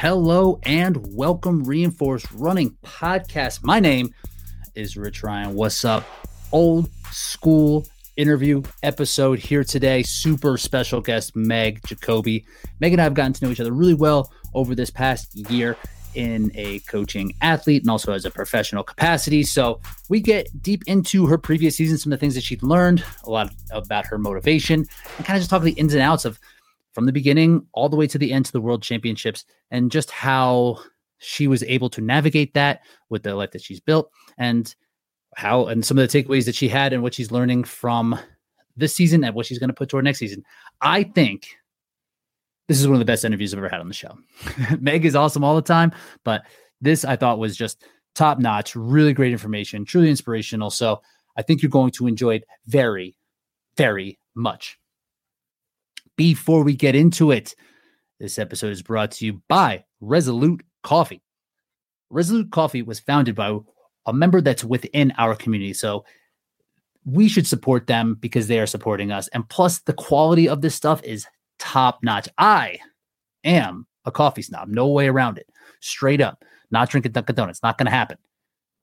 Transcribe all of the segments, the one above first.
Hello and welcome, Reinforced Running Podcast. My name is Rich Ryan. What's up? Old school interview episode here today. Super special guest, Meg Jacoby. Meg and I have gotten to know each other really well over this past year in a coaching athlete and also as a professional capacity. So we get deep into her previous season, some of the things that she'd learned, a lot about her motivation, and kind of just talk the ins and outs of from the beginning all the way to the end to the world championships and just how she was able to navigate that with the life that she's built and how and some of the takeaways that she had and what she's learning from this season and what she's going to put toward next season. I think this is one of the best interviews I've ever had on the show. Meg is awesome all the time, but this I thought was just top notch, really great information, truly inspirational. So I think you're going to enjoy it very, very much. Before we get into it, this episode is brought to you by Resolute Coffee. Resolute Coffee was founded by a member that's within our community. So we should support them because they are supporting us. And plus, the quality of this stuff is top notch. I am a coffee snob. No way around it. Straight up. Not drinking Dunkin' Donuts. Not going to happen.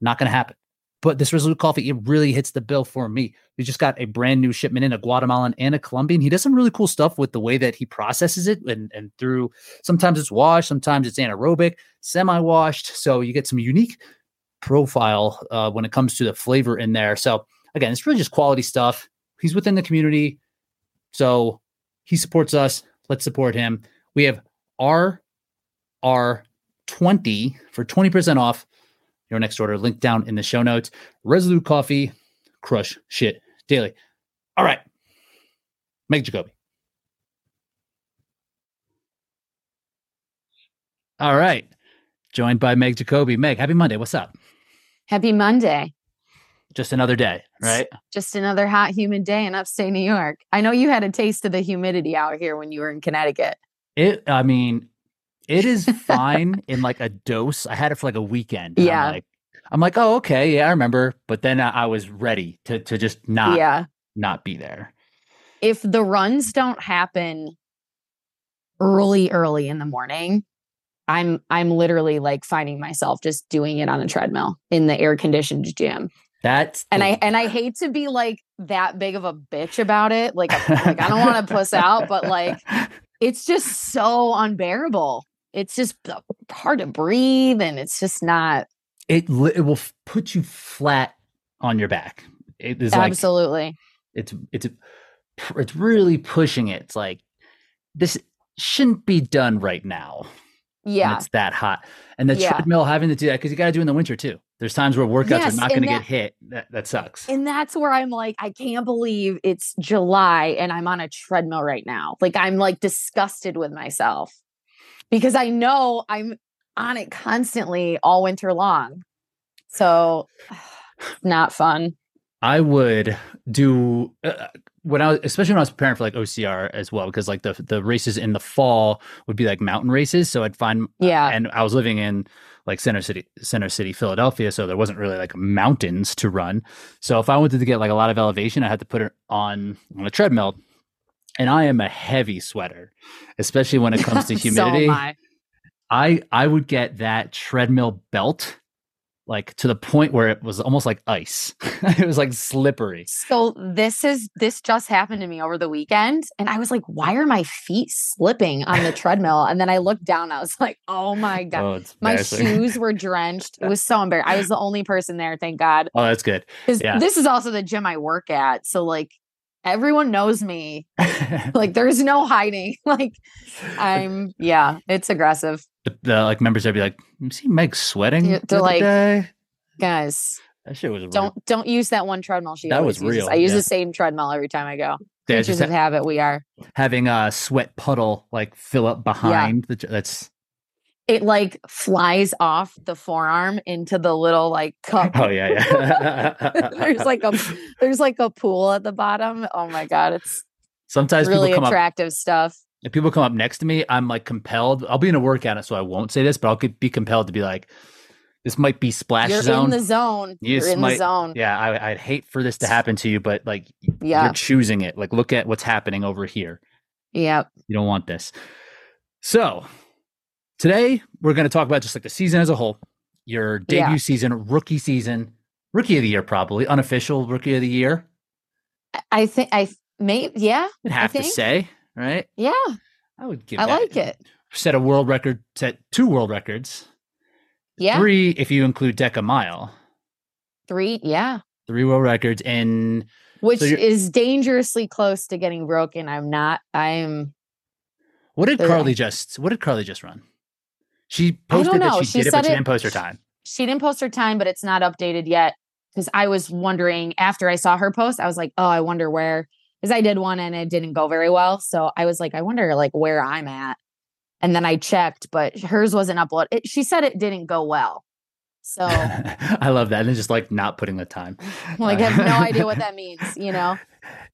Not going to happen. But this Resolute coffee, it really hits the bill for me. We just got a brand new shipment in a Guatemalan and a Colombian. He does some really cool stuff with the way that he processes it and, and through sometimes it's washed, sometimes it's anaerobic, semi washed. So you get some unique profile uh, when it comes to the flavor in there. So again, it's really just quality stuff. He's within the community. So he supports us. Let's support him. We have R R 20 for 20% off your next order. Link down in the show notes. Resolute Coffee, crush shit daily. All right. Meg Jacoby. All right. Joined by Meg Jacoby. Meg, happy Monday. What's up? Happy Monday. Just another day, right? Just another hot, humid day in upstate New York. I know you had a taste of the humidity out here when you were in Connecticut. It, I mean, it is fine in like a dose. I had it for like a weekend. Yeah. I'm like, I'm like, oh, okay, yeah, I remember. But then I, I was ready to to just not, yeah. not be there. If the runs don't happen early, early in the morning, I'm I'm literally like finding myself just doing it on a treadmill in the air conditioned gym. That's and the- I and I hate to be like that big of a bitch about it. Like, like I don't want to puss out, but like it's just so unbearable. It's just hard to breathe, and it's just not it it will put you flat on your back. It is like absolutely. it's it's it's really pushing it. It's like this shouldn't be done right now. yeah, it's that hot, and the Yeah. treadmill having to do that because you got to do it in the winter too. There's times where workouts Yes, are not going to get hit. That that sucks. and that's where I'm like, I can't believe it's July and I'm on a treadmill right now. Like I'm like disgusted with myself because I know I'm on it constantly all winter long. So not fun. I would do uh, when I was, especially when I was preparing for like OCR as well, because like the the races in the fall would be like mountain races. So I'd find Yeah. and I was living in like center city, center city, Philadelphia, so there wasn't really like mountains to run. So if I wanted to get like a lot of elevation, I had to put it on on a treadmill. And I am a heavy sweater, especially when it comes to humidity. am I. I I would get that treadmill belt like to the point where it was almost like ice. it was like slippery. So this is this just happened to me over the weekend and I was like why are my feet slipping on the treadmill and then I looked down I was like oh my oh, god Oh, my shoes were drenched it was so embarrassing I was the only person there thank god Oh, that's good. Yeah. this is also the gym I work at so like everyone knows me like there's no hiding like I'm yeah it's aggressive the, the like members would be like, "You see Meg sweating Yeah, they're other like, day? guys That shit was real. don't don't use that one treadmill she That was uses. real, I use yeah. the same treadmill every time I go Yeah, just ha- habit we are having a sweat puddle like fill up behind the that's it like flies off the forearm into the little like cup. oh yeah yeah. there's like a there's like a pool at the bottom. Oh my god, it's sometimes really people come up attractive stuff. if people come up next to me, I'm like compelled. I'll be in a workout, so I won't say this, but I'll be compelled to be like, "This might be splash You're zone." in the zone. You You're in might- the zone. yeah, I, I'd hate for this to happen to you, but like Yeah. you're choosing it. Like, look at what's happening over here. Yeah. You don't want this. So, today we're going to talk about just like the season as a whole, your debut Yeah. season, rookie season, rookie of the year, probably unofficial rookie of the year. I think I may yeah, I'd have to say, right? yeah, I would give I like it. Set a world record, set two world records, Yeah, three if you include Deca Mile, three, yeah, three world records in which you're- is dangerously close to getting broken. I'm not. I'm. what did Carly just what did Carly just run? She I don't posted that she, She did it, but she it- didn't post her time. She didn't post her time, but it's not updated yet. Because I was wondering after I saw her post, I was like, oh, I wonder where. Because I did one and it didn't go very well, so I was like, I wonder like where I'm at. And then I checked, but hers wasn't uploaded. It, she said it didn't go well. So I love that. And it's just like not putting the time. like I have no idea what that means, you know?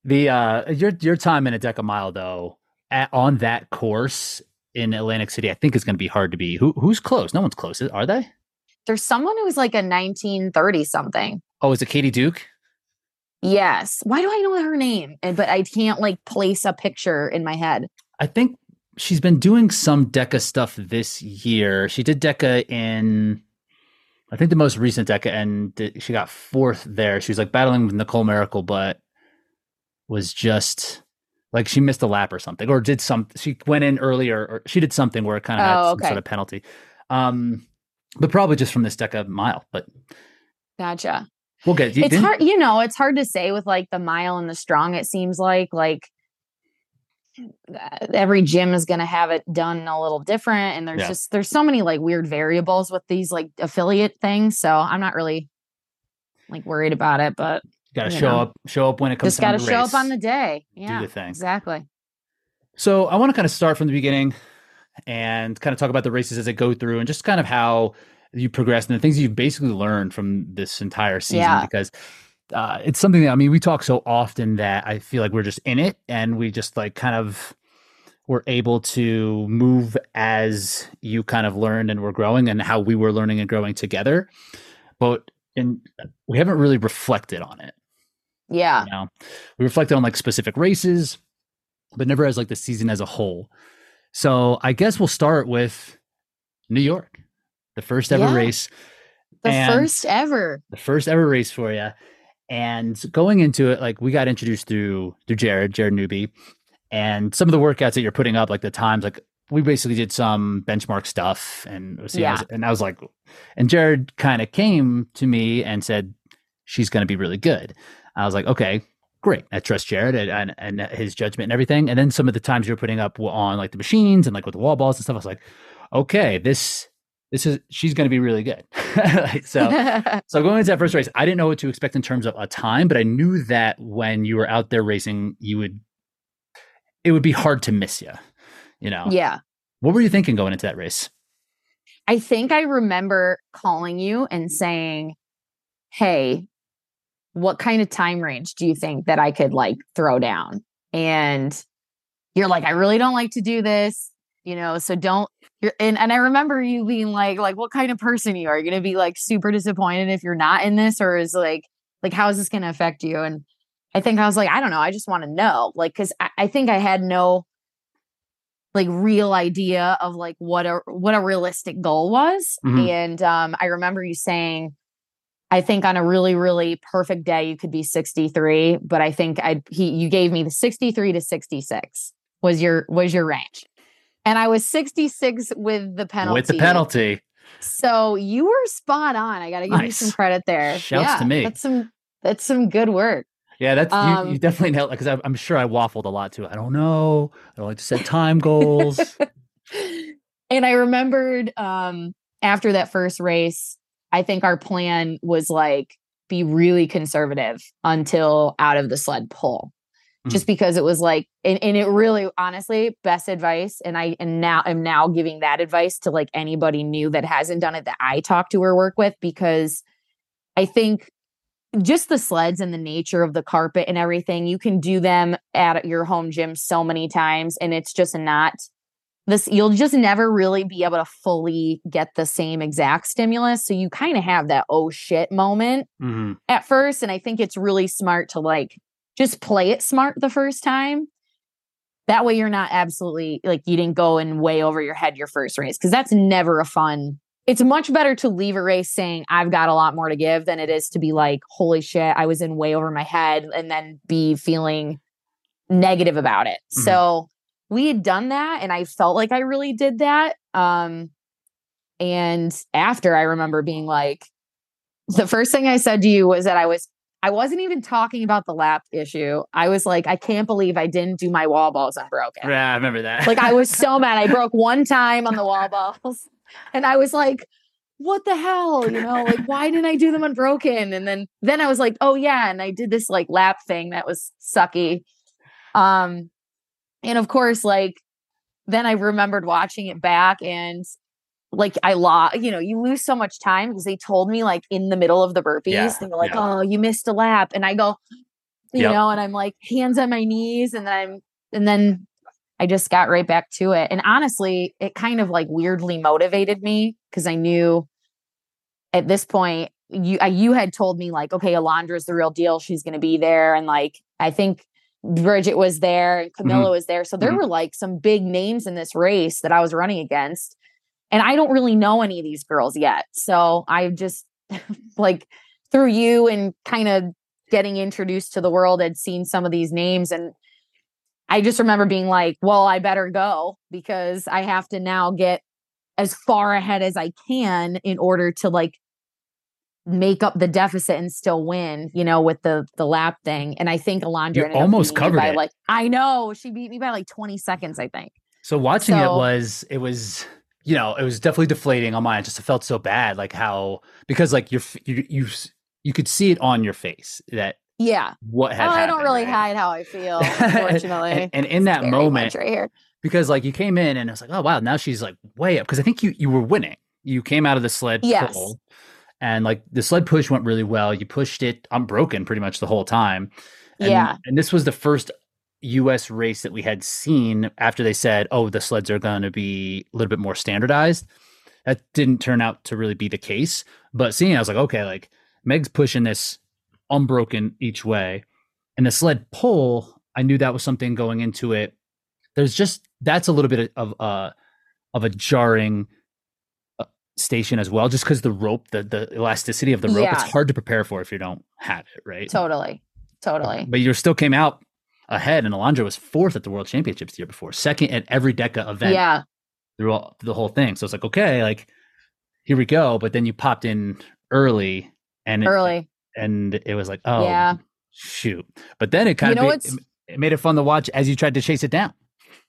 The uh your your time in a Deca Mile though at, on that course in Atlantic City, I think is going to be hard to be. Who who's close? No one's close, are they? There's someone who's like a 1930 something. Oh, is it Katie Duke? Yes. Why do I know her name? And but I can't like place a picture in my head. I think she's been doing some Deca stuff this year. She did Deca in, I think the most recent Deca, and she got fourth there. She was like battling with Nicole Miracle, but was just like she missed a lap or something, or did some. She went in earlier, or she did something where it kind of had Oh, some okay. sort of penalty. Um, but probably just from this Deca mile. But Gotcha. we'll get. it's hard you know it's hard to say with like the mile and the strong it seems like like uh, every gym is going to have it done a little different and there's Yeah. just there's so many like weird variables with these like affiliate things so i'm not really like worried about it but Got to show know. up. Show up when it comes to just got to show race. up on the day yeah do the thing. exactly So I want to kind of start from the beginning and kind of talk about the races as they go through and just kind of how you progress and the things you've basically learned from this entire season Yeah. because uh, it's something that I mean we talk so often that I feel like we're just in it and we just like kind of were able to move as you kind of learned and were growing and how we were learning and growing together. But and we haven't really reflected on it. Yeah You know, we reflected on like specific races, but never as like the season as a whole. So I guess we'll start with New York, the first ever Yeah. race, the And- first ever the first ever race for you. And going into it, like we got introduced through through Jared, Jared Newby, and some of the workouts that you're putting up, like the times, like we basically did some benchmark stuff, and was- Yeah. and I was like, and Jared kind of came to me and said she's going to be really good. I was like, okay, great. I trust Jared and, and, and his judgment and everything. And then some of the times you're putting up on like the machines and like with the wall balls and stuff, I was like, okay, this this is she's going to be really good. Like, so so going into that first race, I didn't know what to expect in terms of a time, but I knew that when you were out there racing, you would it would be hard to miss you. You know, yeah what were you thinking going into that race? I think I remember calling you and saying, Hey, what kind of time range do you think that I could like throw down? And you're like, I really don't like to do this, you know, so don't. You're, and, and I remember you being like, like, what kind of person you are? You're going to be like super disappointed if you're not in this, or is like, like, how is this going to affect you? And I think I was like, I don't know. I just want to know, like, because I, I think I had no like real idea of like what a what a realistic goal was Mhm. and um i remember you saying i think on a really really perfect day you could be 63 but i think i he you gave me the 63 to 66 was your was your range and i was 66 with the penalty With the penalty. so you were spot on i gotta give you some credit there Shouts to me. that's some that's some good work Yeah, that's you, Um, you definitely nailed it because I'm sure I waffled a lot too. I don't know. I don't like to set time goals. and I remembered um after that first race, I think our plan was like be really conservative until out of the sled pull. Hmm. Just because it was like and, and it really honestly best advice and I and now am now giving that advice to like anybody new that hasn't done it that I talk to or work with because I think just the sleds and the nature of the carpet and everything, you can do them at your home gym so many times and it's just not this you'll just never really be able to fully get the same exact stimulus. So you kind of have that oh shit moment Mhm. at first. And I think it's really smart to like just play it smart the first time. that way you're not absolutely like you didn't go and way over your head your first race because that's never a fun it's much better to leave a race saying I've got a lot more to give than it is to be like, holy shit, I was in way over my head and then be feeling negative about it. Mm-hmm. So we had done that and I felt like I really did that. Um and after I remember being like, the first thing I said to you was that I was I wasn't even talking about the lap issue. I was like, I can't believe I didn't do my wall balls unbroken. Yeah, I remember that. like I was so mad. I broke one time on the wall balls. And I was like, what the hell? You know, like why didn't I do them unbroken? And then then I was like, oh yeah, and I did this like lap thing that was sucky. Um and of course, like then I remembered watching it back and like I lost, you know, you lose so much time because they told me like in the middle of the burpees, yeah, they were like, yeah. oh, you missed a lap. And I go, you yep. know, and I'm like hands on my knees and then I'm and then I just got right back to it. And honestly, it kind of like weirdly motivated me because I knew at this point you I, you had told me like, okay, Alondra's the real deal. She's going to be there, and like I think Bridget was there and Camilla mm-hmm. was there. So there mm-hmm. were like some big names in this race that I was running against. And I don't really know any of these girls yet. So I just like through you and kind of getting introduced to the world had seen some of these names and I just remember being like, well, I better go because I have to now get as far ahead as I can in order to like make up the deficit and still win, you know, with the the lap thing. And I think Alondra almost covered by it. like I know she beat me by like 20 seconds, I think. So watching so, it was it was you know, it was definitely deflating on mine. just felt so bad, like how because like you're you you you could see it on your face that yeah what had oh, I don't really right? hide how I feel, unfortunately. and, and, in that moment, right here, because like you came in and it's like, oh wow, now she's like way up because I think you you were winning. You came out of the sled yes. And like the sled push went really well. You pushed it unbroken pretty much the whole time. And, yeah, and this was the first U.S. race that we had seen after they said, "Oh, the sleds are going to be a little bit more standardized." That didn't turn out to really be the case. But seeing, I was like, okay, like Meg's pushing this unbroken each way, and the sled pull, I knew that was something going into it. There's just that's a little bit of uh of a jarring station as well, just because the rope, the the elasticity of the rope, yeah. it's hard to prepare for if you don't have it, right? Totally, totally. But you still came out ahead, and Alondra was fourth at the World Championships the year before, second at every DECA event. Yeah, through all, the whole thing. So it's like, okay, like here we go. But then you popped in early, and early, it, and it was like, oh, yeah, shoot. But then it kind you of made, it, it made it fun to watch as you tried to chase it down.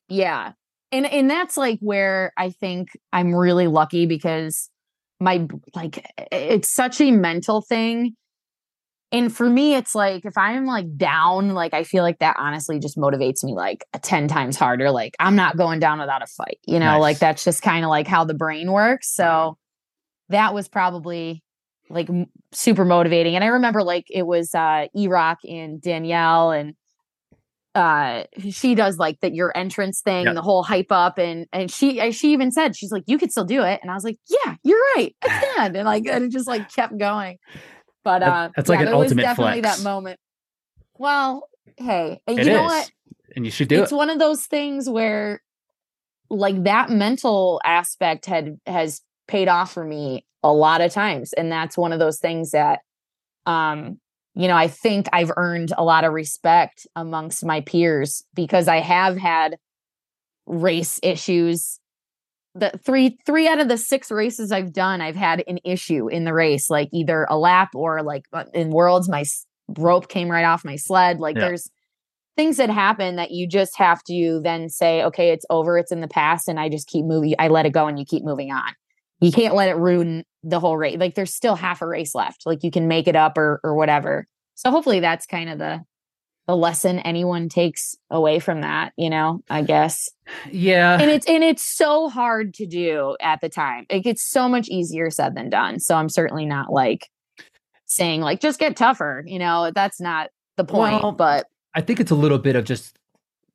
Yeah, and and that's like where I think I'm really lucky because my like it's such a mental thing. And for me it's like if i'm like down like i feel like that honestly just motivates me like 10 times harder. Like i'm not going down without a fight you know? Nice. like that's just kind of like how the brain works. So that was probably like super motivating. And i remember like it was uh e-rock and danielle and uh she does like that your entrance thing yep. the whole hype up and and she she even said she's like you could still do it and i was like yeah you're right i can and like and it just like kept going but uh, that's like yeah, an ultimate definitely flex. that moment. Well, hey, it you know is. what? And you should do it's it. one of those things where, like, that mental aspect had has paid off for me a lot of times, and that's one of those things that, um, you know, I think I've earned a lot of respect amongst my peers because I have had race issues the three three out of the six races I've done, I've had an issue in the race, like either a lap or like uh, in worlds, my rope came right off my sled. Like yeah. there's things that happen that you just have to then say, okay, it's over, it's in the past, and I just keep moving. I let it go, and you keep moving on. You can't let it ruin the whole race. Like there's still half a race left. Like you can make it up or or whatever. So hopefully that's kind of the the lesson anyone takes away from that, you know, I guess. Yeah. And it's and it's so hard to do at the time. It gets so much easier said than done. So I'm certainly not like saying like just get tougher, you know, that's not the point, well, but I think it's a little bit of just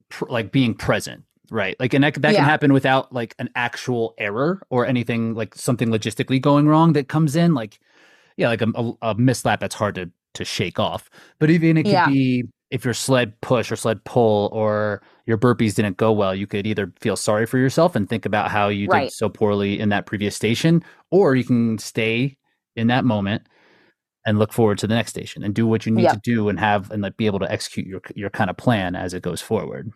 pr- like being present, right? Like and that, that yeah. can happen without like an actual error or anything like something logistically going wrong that comes in like yeah, like a, a, a mislap that's hard to to shake off. But even it could yeah. be if your sled push or sled pull or your burpees didn't go well, you could either feel sorry for yourself and think about how you Right. did so poorly in that previous station, or you can stay in that moment and look forward to the next station and do what you need Yep. to do and have and like be able to execute your your kind of plan as it goes forward.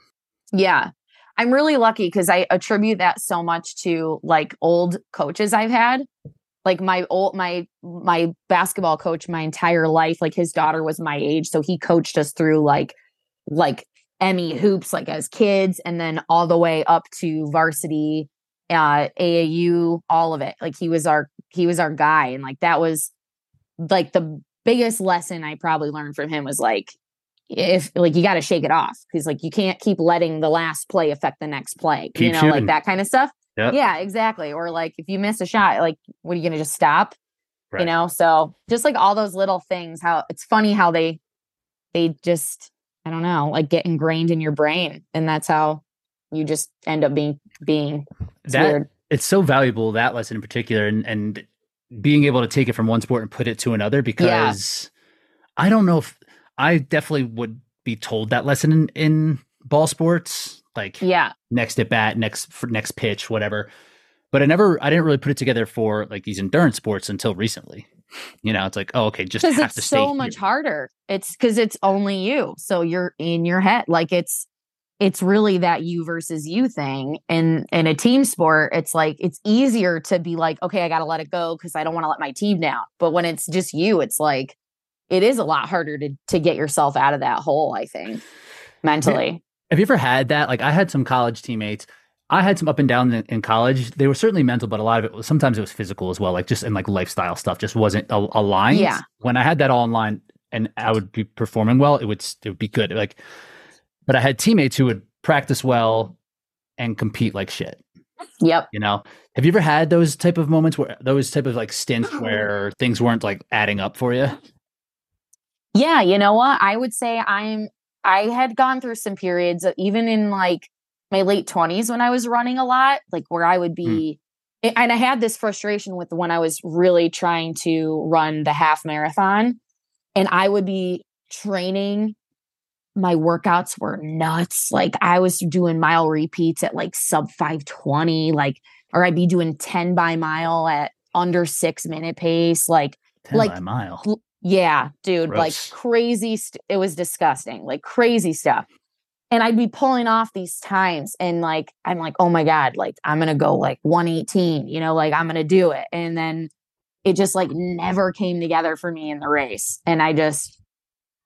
Yeah. I'm really lucky because I attribute that so much to like old coaches I've had. Like my old my my basketball coach my entire life, like his daughter was my age. So he coached us through like like Emmy hoops, like as kids, and then all the way up to varsity, uh AAU, all of it. Like he was our he was our guy. And like that was like the biggest lesson I probably learned from him was like if like you got to shake it off because like you can't keep letting the last play affect the next play you know shooting. like that kind of stuff Yep. yeah exactly or like if you miss a shot like what are you gonna just stop Right. you know so just like all those little things how it's funny how they they just i don't know like get ingrained in your brain and that's how you just end up being being it's That weird it's so valuable that lesson in particular and and being able to take it from one sport and put it to another because I don't know if I definitely would be told that lesson in, in ball sports like yeah. next at bat next for next pitch whatever. But I never I didn't really put it together for like these endurance sports until recently. You know it's like oh okay just because have it's to stay so much here. harder. It's because it's only you. So you're in your head. Like it's it's really that you versus you thing. And in a team sport it's like it's easier to be like okay i gotta let it go because i don't want to let my team down. But when it's just you it's like it is a lot harder to to get yourself out of that hole i think mentally Have you ever had that? Like I had some college teammates. I had some up and down in, in college. They were certainly mental, but a lot of it was sometimes it was physical as well. Like just in like lifestyle stuff, just wasn't a- aligned. Yeah. When I had that all in line and I would be performing well, it would it would be good. Like, but I had teammates who would practice well and compete like shit. yep You know, have you ever had those type of moments where those type of like stints where things weren't like adding up for you? Yeah, you know what? I would say I'm I had gone through some periods uh, even in like my late 20s when I was running a lot, like where I would hmm. be a- and I had this frustration with when I was really trying to run the half marathon and I would be training my workouts were nuts. Like I was doing mile repeats at like sub 520 like or I'd be doing 10 by mile at under 6 minute pace like 10 Like, by mile. Yeah, dude, like crazy. St- it was disgusting, like crazy stuff. And I'd be pulling off these times, and like I'm like, oh my god, like I'm gonna go like 118, you know, like I'm gonna do it. And then it just like never came together for me in the race, and I just.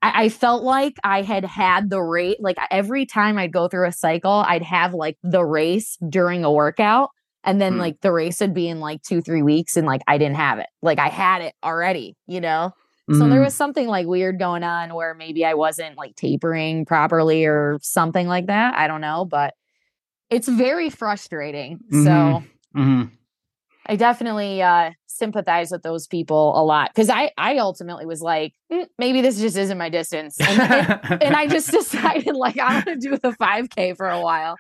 I I felt like I had had the rate, like every time I'd go through a cycle, I'd have like the race during a workout. And then Hmm. like the race would be in like two, three weeks, and like I didn't have it. Like I had it already, you know? So there Mm. was something like weird going on where maybe I wasn't like tapering properly or something like that. I don't know, but it's very frustrating. So Mhm. Mhm. I definitely uh sympathize with those people a lot cuz I I ultimately was like "Mm, maybe this just isn't my distance. And, and, and I just decided like I'm to do the 5k for a while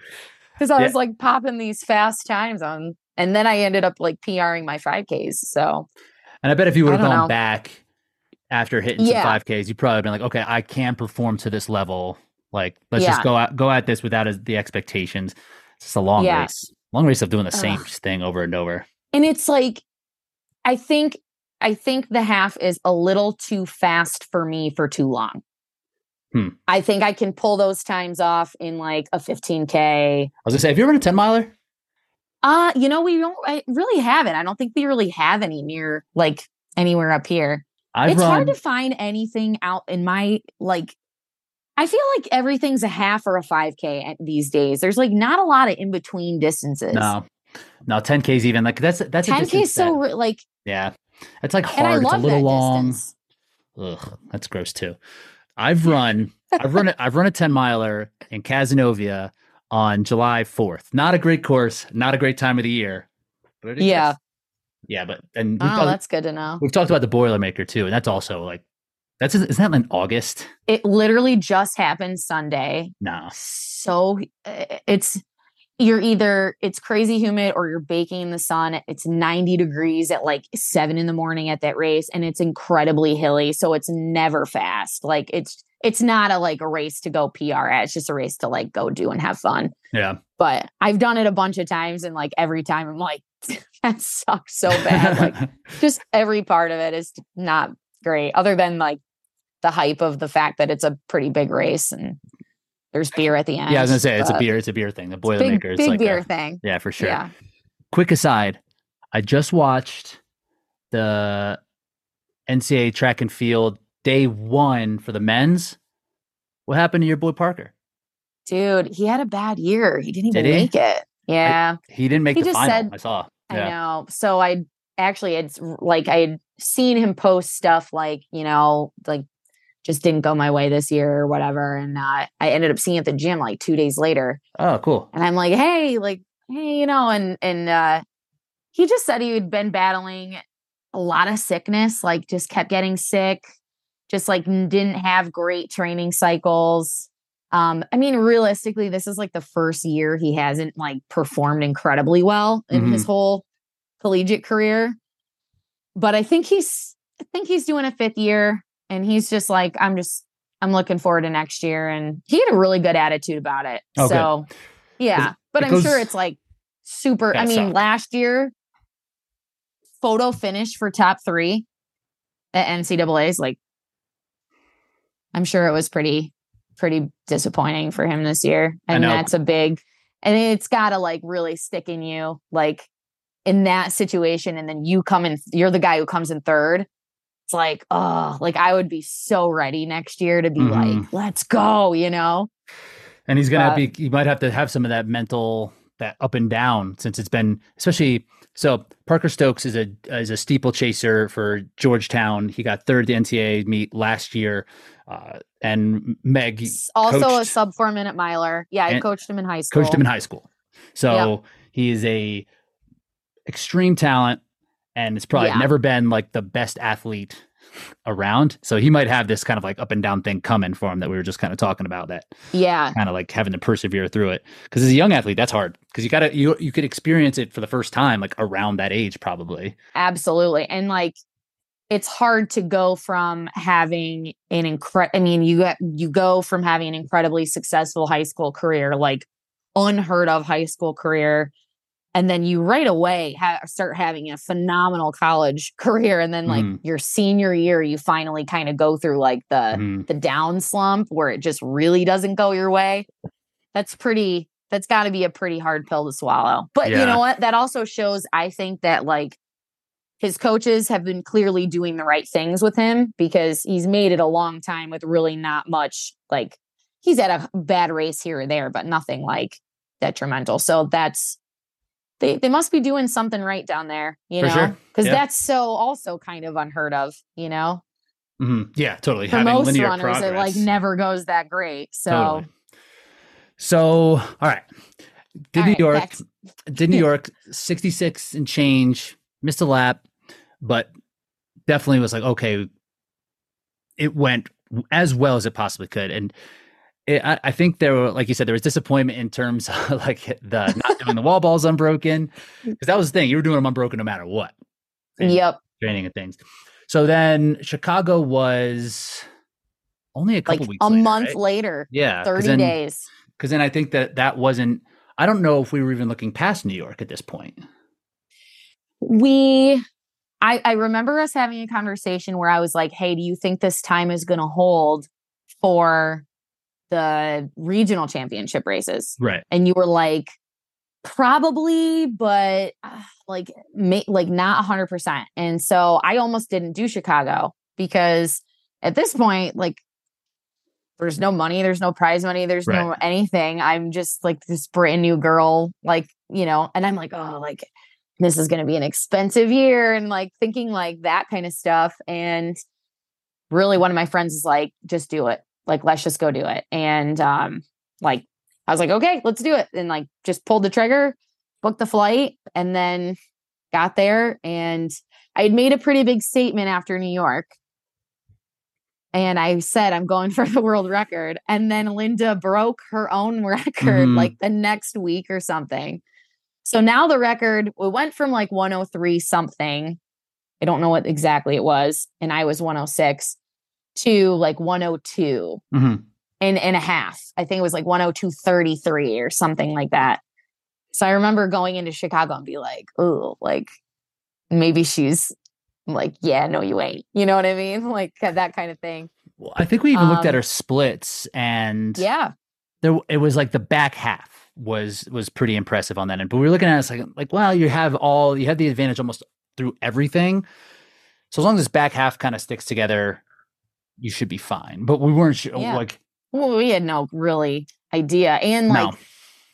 cuz I Yeah. was like popping these fast times on and then I ended up like PRing my 5ks. So And I bet if you would have gone know. back after hitting Yeah. some 5Ks, you've probably been like, okay, I can perform to this level. Like, let's Yeah. just go out, go at this without as- the expectations. It's just a long Yeah. race, long race of doing the same Ugh. thing over and over. and it's like i think i think the half is a little too fast for me for too long Hmm. i think i can pull those times off in like a 15k I was gonna say, have you ever run a 10 miler? uh you know we don't I really haven't i don't think we really have any near like anywhere up here I've it's run. hard to find anything out in my like I feel like everything's a half or a 5k at these days. There's like not a lot of in between distances. no, no, 10Ks even like that's that's a 10k is so that- like yeah, it's like hard. It's a little long. distance. Ugh, that's gross too. I've run, I've run, a, I've run a ten miler in Cazenovia on July fourth. Not a great course, not a great time of the year, but it Yeah. exists. yeah. Yeah, but and Oh, that's good to know. we've talked about the Boilermaker too, and that's also like that's isn't that in August? It literally just happened Sunday. No, So uh, it's you're either it's crazy humid or you're baking in the sun. It's 90 degrees at like seven in the morning at that race, and it's incredibly hilly. So it's never fast. Like it's it's not a like a race to go PR at. It's just a race to like go do and have fun. Yeah. But I've done it a bunch of times and like every time I'm like, that sucks so bad. like just every part of it is not great, other than like the hype of the fact that it's a pretty big race and there's beer at the end. yeah, I was gonna say it's a beer. It's a beer thing. The Big, Boilermaker. It's big like beer a- thing. yeah, for sure. Yeah. Quick aside, I just watched the NCAA track and field day one for the men's. What happened to your boy Parker? Dude, he had a bad year. He didn't even Did he? make it. Yeah. He didn't make He the just final. said- I saw. I know. So I actually it's like I had seen him post stuff like, you know, like just didn't go my way this year or whatever. And uh, I ended up seeing at the gym like two days later. Oh, cool. And I'm like, hey, like, hey, you know, and and uh he just said he had been battling a lot of sickness, like just kept getting sick, just like didn't have great training cycles. Um, I mean, realistically, this is like the first year he hasn't like performed incredibly well in his whole collegiate career. But I think he's I think he's doing a fifth year and he's just like, I'm just I'm looking forward to next year. And he had a really good attitude about it. Okay. So yeah. But I'm sure it's like super. I mean, sucked. last year, photo finish for top three at NCAA's like I'm sure it was pretty pretty disappointing for him this year. And that's a big and it's gotta like really stick in you, like in that situation, and then you come in, you're the guy who comes in third. It's like, oh, like I would be so ready next year to be Mhm. like, let's go, you know? And he's gonna be. He might have to have some of that mental, that up and down, since it's been especially. So Parker Stokes is a is a steeple chaser for Georgetown. He got third at the NCAA meet last year, uh, and Meg Also a sub four minute miler. Yeah, I coached him in high school. coached him in high school. So he is a extreme talent, and it's probably Yeah. never been like the best athlete around. So he might have this kind of like up and down thing coming for him that we were just kind of talking about. That Yeah. kind of like having to persevere through it because as a young athlete that's hard because you gotta you you could experience it for the first time like around that age probably Absolutely. And like it's hard to go from having an incredible I mean you got you go from having an incredibly successful high school career like unheard of high school career and then you right away ha- start having a phenomenal college career. And then like Mhm. your senior year you finally kind of go through like the Mhm. the down slump where it just really doesn't go your way. That's pretty that's got to be a pretty hard pill to swallow. But you know what? That also shows i think that like his coaches have been clearly doing the right things with him because he's made it a long time with really not much like he's at a bad race here or there but nothing like detrimental. So that's they, they must be doing something right down there you For know sure. because Yeah. that's so also kind of unheard of you know Mhm. yeah totally for having most linear runners progress it like never goes that great so Totally. so all right did All new right, york that's- did new york 66 and change missed a lap but definitely was like okay it went as well as it possibly could and it, I, I think there were like you said there was disappointment in terms of like the not doing the wall balls unbroken because that was the thing you were doing them unbroken no matter what yep training and things so then chicago was only a couple like weeks a later, month right? later Yeah, 30 then- days because then I think that that wasn't. I don't know if we were even looking past New York at this point. we I, I remember us having a conversation where I was like, hey, do you think this time is going to hold for the regional championship races? Right. And you were like, probably, but uh, like, ma- like not 100%. And so I almost didn't do Chicago because at this point, like, there's no money, there's no prize money, there's no anything. I'm just like this brand new girl, like, you know, and I'm like, oh, like, this is going to be an expensive year and like thinking like that kind of stuff and really one of my friends is like just do it like let's just go do it. And um like i was like okay let's do it. And like just pulled the trigger booked the flight and then got there. And i had made a pretty big statement after new york. And i said i'm going for the world record. And then linda broke her own record Mhm. like the next week or something. So now the record we went from like 103 something. I don't know what exactly it was, and I was 106 to like 102 hmm and and a half. I think it was like 102.33 or something like that. So I remember going into Chicago and be like, oh, like maybe she's like, yeah, no, you ain't. You know what I mean? Like that kind of thing. Well, I think we even looked at Um, her splits, and Yeah. there it was like the back half was was pretty impressive on that end. But we were looking at it it's like like well, you have all you have the advantage almost through everything. So as long as this back half kind of sticks together, you should be fine. But we weren't sure. Yeah. Like Well, we had no really idea. And like no,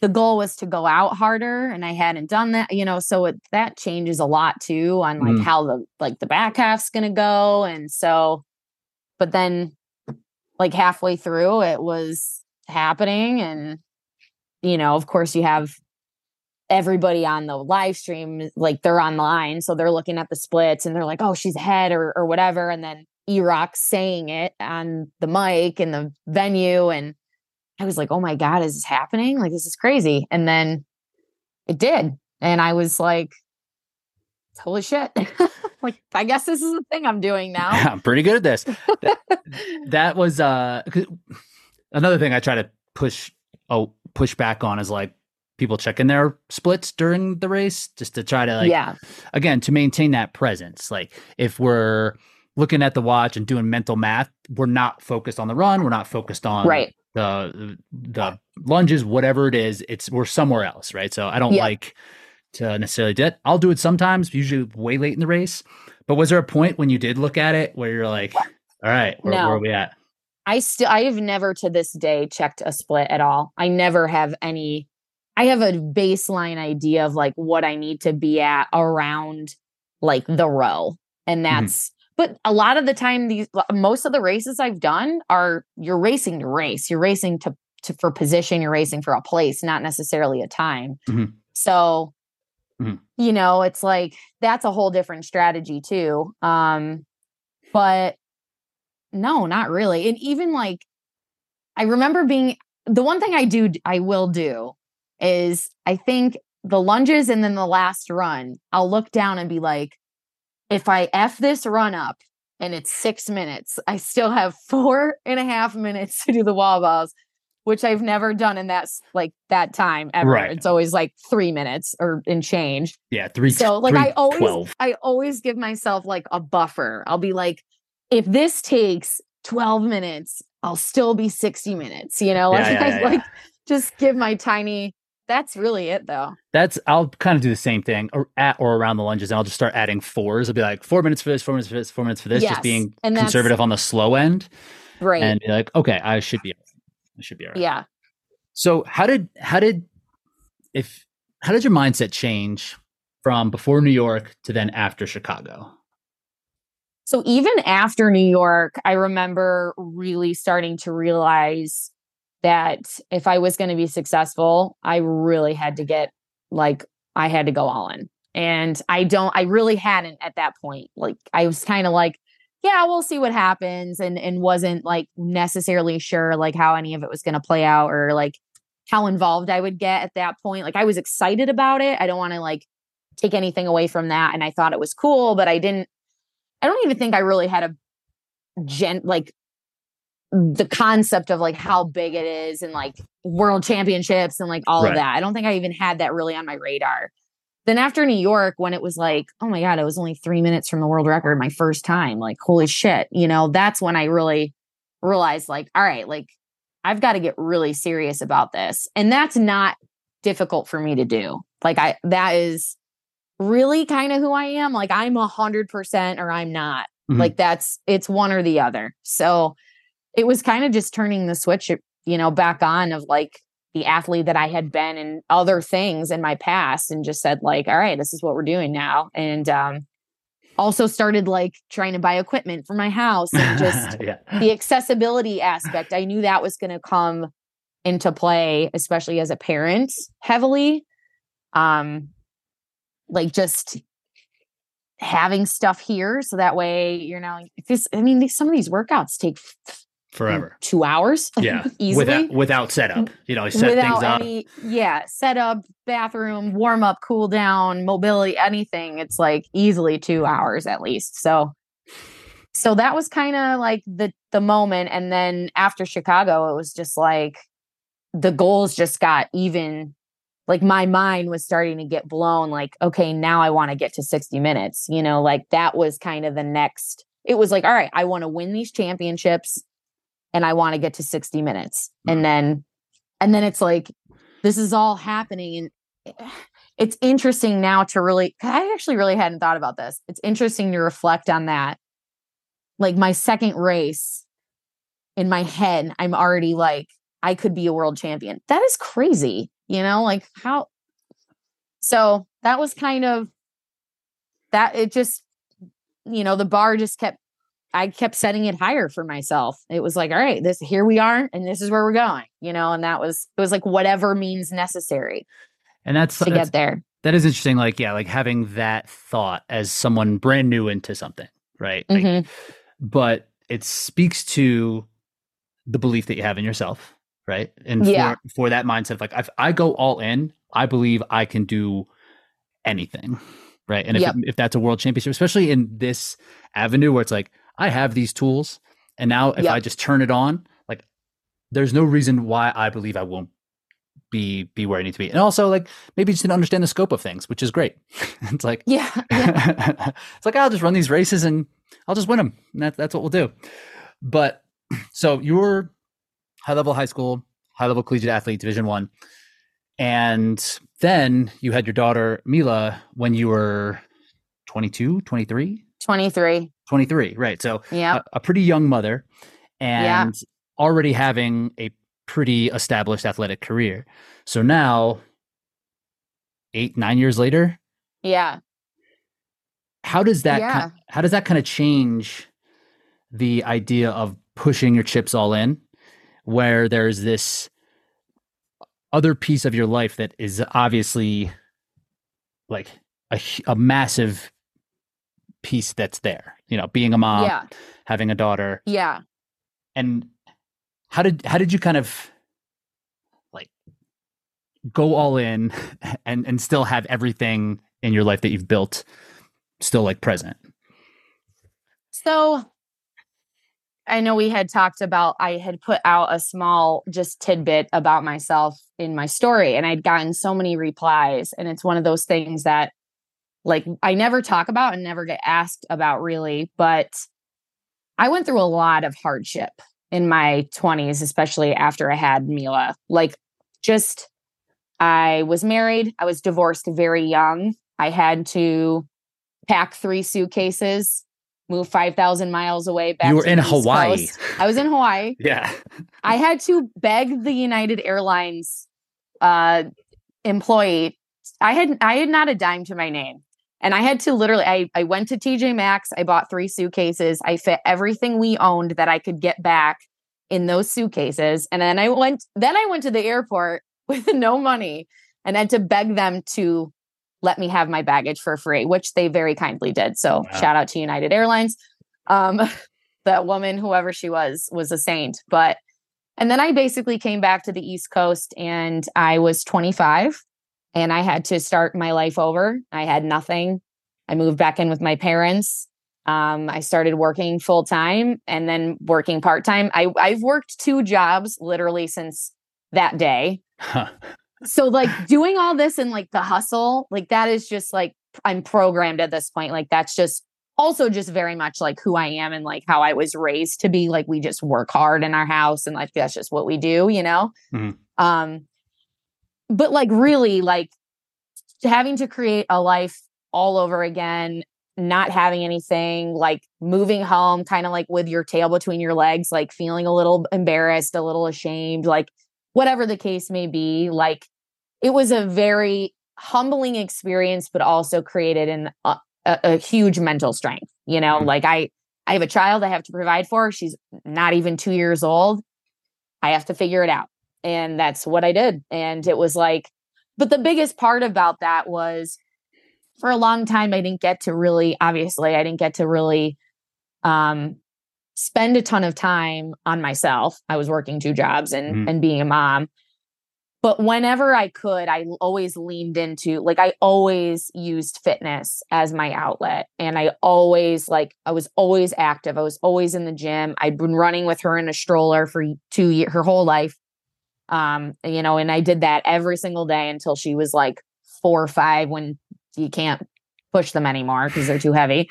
the goal was to go out harder and I hadn't done that, you know, so it that changes a lot too on like Mm. how the like the back half's going to go and so but then like halfway through it was happening and you know, of course you have everybody on the live stream like they're online so they're looking at the splits and they're like oh she's ahead or or whatever and then E-Rock saying it on the mic in the venue and I was like, oh my God, is this happening? Like, this is crazy. And then it did. And I was like, holy shit. like, I guess this is the thing I'm doing now. I'm pretty good at this. That, that was uh another thing I try to push oh push back on is like people checking their splits during the race just to try to like yeah. again to maintain that presence like if we're looking at the watch and doing mental math we're not focused on the run we're not focused on Right. the the lunges whatever it is it's we're somewhere else right so i don't Yeah. like to necessarily do it i'll do it sometimes usually way late in the race but was there a point when you did look at it where you're like all right where, No. where are we at I still, I have never to this day checked a split at all. I never have any, I have a baseline idea of like what I need to be at around like the row. And mm-hmm. that's, but a lot of the time, these, most of the races I've done are you're racing to race, you're racing to, to for position, you're racing for a place, not necessarily a time. Mhm. So, Mhm. you know, it's like that's a whole different strategy too. Um, but no, not really. And even like, I remember being the one thing I do, I will do is I think the lunges and then the last run, I'll look down and be like, if I F this run up and it's six minutes, I still have four and a half minutes to do the wall balls, which I've never done in that like that time ever. Right. It's always like three minutes or in change. yeah three So like three I always twelve. I always give myself like a buffer. I'll be like, if this takes 12 minutes, I'll still be 60 minutes, you know? Yeah, Like, yeah, yeah. like just give my tiny that's really it though. That's I'll kind of do the same thing or at or around the lunges, and I'll just start adding fours. I'll be like four minutes for this, four minutes for this, four minutes for this, Yes, just being and conservative on the slow end, Right. and be like, okay, I should be, I should be all right. yeah. So how did how did if how did your mindset change from before New York to then after Chicago? So even after New York, I remember really starting to realize that if I was going to be successful, I really had to get like I had to go all in. And I don't I really hadn't at that point. Like I was kind of like, yeah, we'll see what happens and and wasn't like necessarily sure like how any of it was going to play out or like how involved I would get at that point. Like I was excited about it. I don't want to like take anything away from that and I thought it was cool, but I didn't I don't even think I really had a gen like the concept of like how big it is and like world championships and like all Right. of that. I don't think I even had that really on my radar. Then after New York, when it was like, oh my God, it was only three minutes from the world record my first time, like, holy shit, you know, that's when I really realized, like, all right, like, I've got to get really serious about this. And that's not difficult for me to do. Like, I, that is really kind of who I am. Like, I'm a hundred percent or I'm not. Mhm. Like, that's, it's one or the other. So it was kind of just turning the switch, you know, back on of like, the athlete that I had been and other things in my past and just said like, all right, this is what we're doing now. And um also started like trying to buy equipment for my house and just yeah, the accessibility aspect. I knew that was going to come into play, especially as a parent heavily. Um like just having stuff here so that way you're now if this I mean these some of these workouts take forever. two hours Yeah, easily. without without setup, mm, you know, set without things up. any yeah setup bathroom warm up cool down mobility anything. It's like easily two hours at least. So so that was kind of like the the moment. And then after chicago it was just like the goals just got even like my mind was starting to get blown like okay now i want to get to 60 minutes. You know like that was kind of the next it was like all right i want to win these championships and i want to get to 60 minutes. And Mhm. then and then it's like this is all happening and it's interesting now to really, i actually really hadn't thought about this. It's interesting to reflect on that. Like my second race in my head i'm already like i could be a world champion. That is crazy you know like how so that was kind of that it just you know the bar just kept i kept setting it higher for myself it was like all right this here we are and this is where we're going you know and that was it was like whatever means necessary And that's, to that's get there that is interesting. Like, yeah, like having that thought as someone brand new into something, right? Like, Mhm. but it speaks to the belief that you have in yourself, right? And Yeah. for, for that mindset of like, if I go all in, I believe I can do anything, right? And if, Yep. if that's a world championship, especially in this avenue where it's like, I have these tools, and now if Yep. I just turn it on, like, there's no reason why I believe I won't be be where I need to be. And also, like, maybe just didn't understand the scope of things, which is great. it's like, yeah, yeah. it's like ah, I'll just run these races and I'll just win them. And that, that's what we'll do. But so you were high level high school, high level collegiate athlete, Division One, and then you had your daughter Mila when you were 22, 23, 23 23, right? So yeah a, a pretty young mother and already having a pretty established athletic career. So now, eight nine years later, yeah how does that Yeah. ki- how does that kind of change the idea of pushing your chips all in where there's this other piece of your life that is obviously like a, a massive piece that's there you know being a mom yeah. having a daughter. Yeah. And how did how did you kind of like go all in and and still have everything in your life that you've built still like present? So I know we had talked about, I had put out a small just tidbit about myself in my story, and I'd gotten so many replies. And it's one of those things that, like, I never talk about and never get asked about really. But I went through a lot of hardship in my 20s, especially after I had Mila. Like, just, I was married, I was divorced very young. I had to pack three suitcases move 5,000 miles away back you were to in hawaii Coast. I was in Hawaii. yeah I had to beg the United Airlines uh, employee. I had I had not a dime to my name. And I had to literally I I went to TJ Maxx, I bought three suitcases. I fit everything we owned that I could get back in those suitcases. And then I went then I went to the airport with no money and had to beg them to let me have my baggage for free, which they very kindly did. So Wow. shout out to United Airlines. Um, that woman, whoever she was, was a saint. But and then I basically came back to the East Coast and I was 25 and I had to start my life over. I had nothing. I moved back in with my parents. Um, I started working full time and then working part time. I I've worked two jobs literally since that day Huh. so like doing all this and like the hustle like that is just like i'm programmed at this point like that's just also just very much like who i am and like how i was raised to be like we just work hard in our house and like that's just what we do you know Mhm. um but like really like having to create a life all over again not having anything like moving home kind of like with your tail between your legs like feeling a little embarrassed a little ashamed like whatever the case may be like it was a very humbling experience but also created an a, a, a huge mental strength you know Mhm. like i i have a child i have to provide for she's not even 2 years old i have to figure it out and that's what i did and it was like but the biggest part about that was for a long time i didn't get to really obviously i didn't get to really um spend a ton of time on myself i was working two jobs and Mhm. and being a mom but whenever I could, I always leaned into like I always used fitness as my outlet. And I always like I was always active. I was always in the gym. I'd been running with her in a stroller for two years, her whole life. Um, you know, and I did that every single day until she was like four or five when you can't push them anymore because they're too heavy.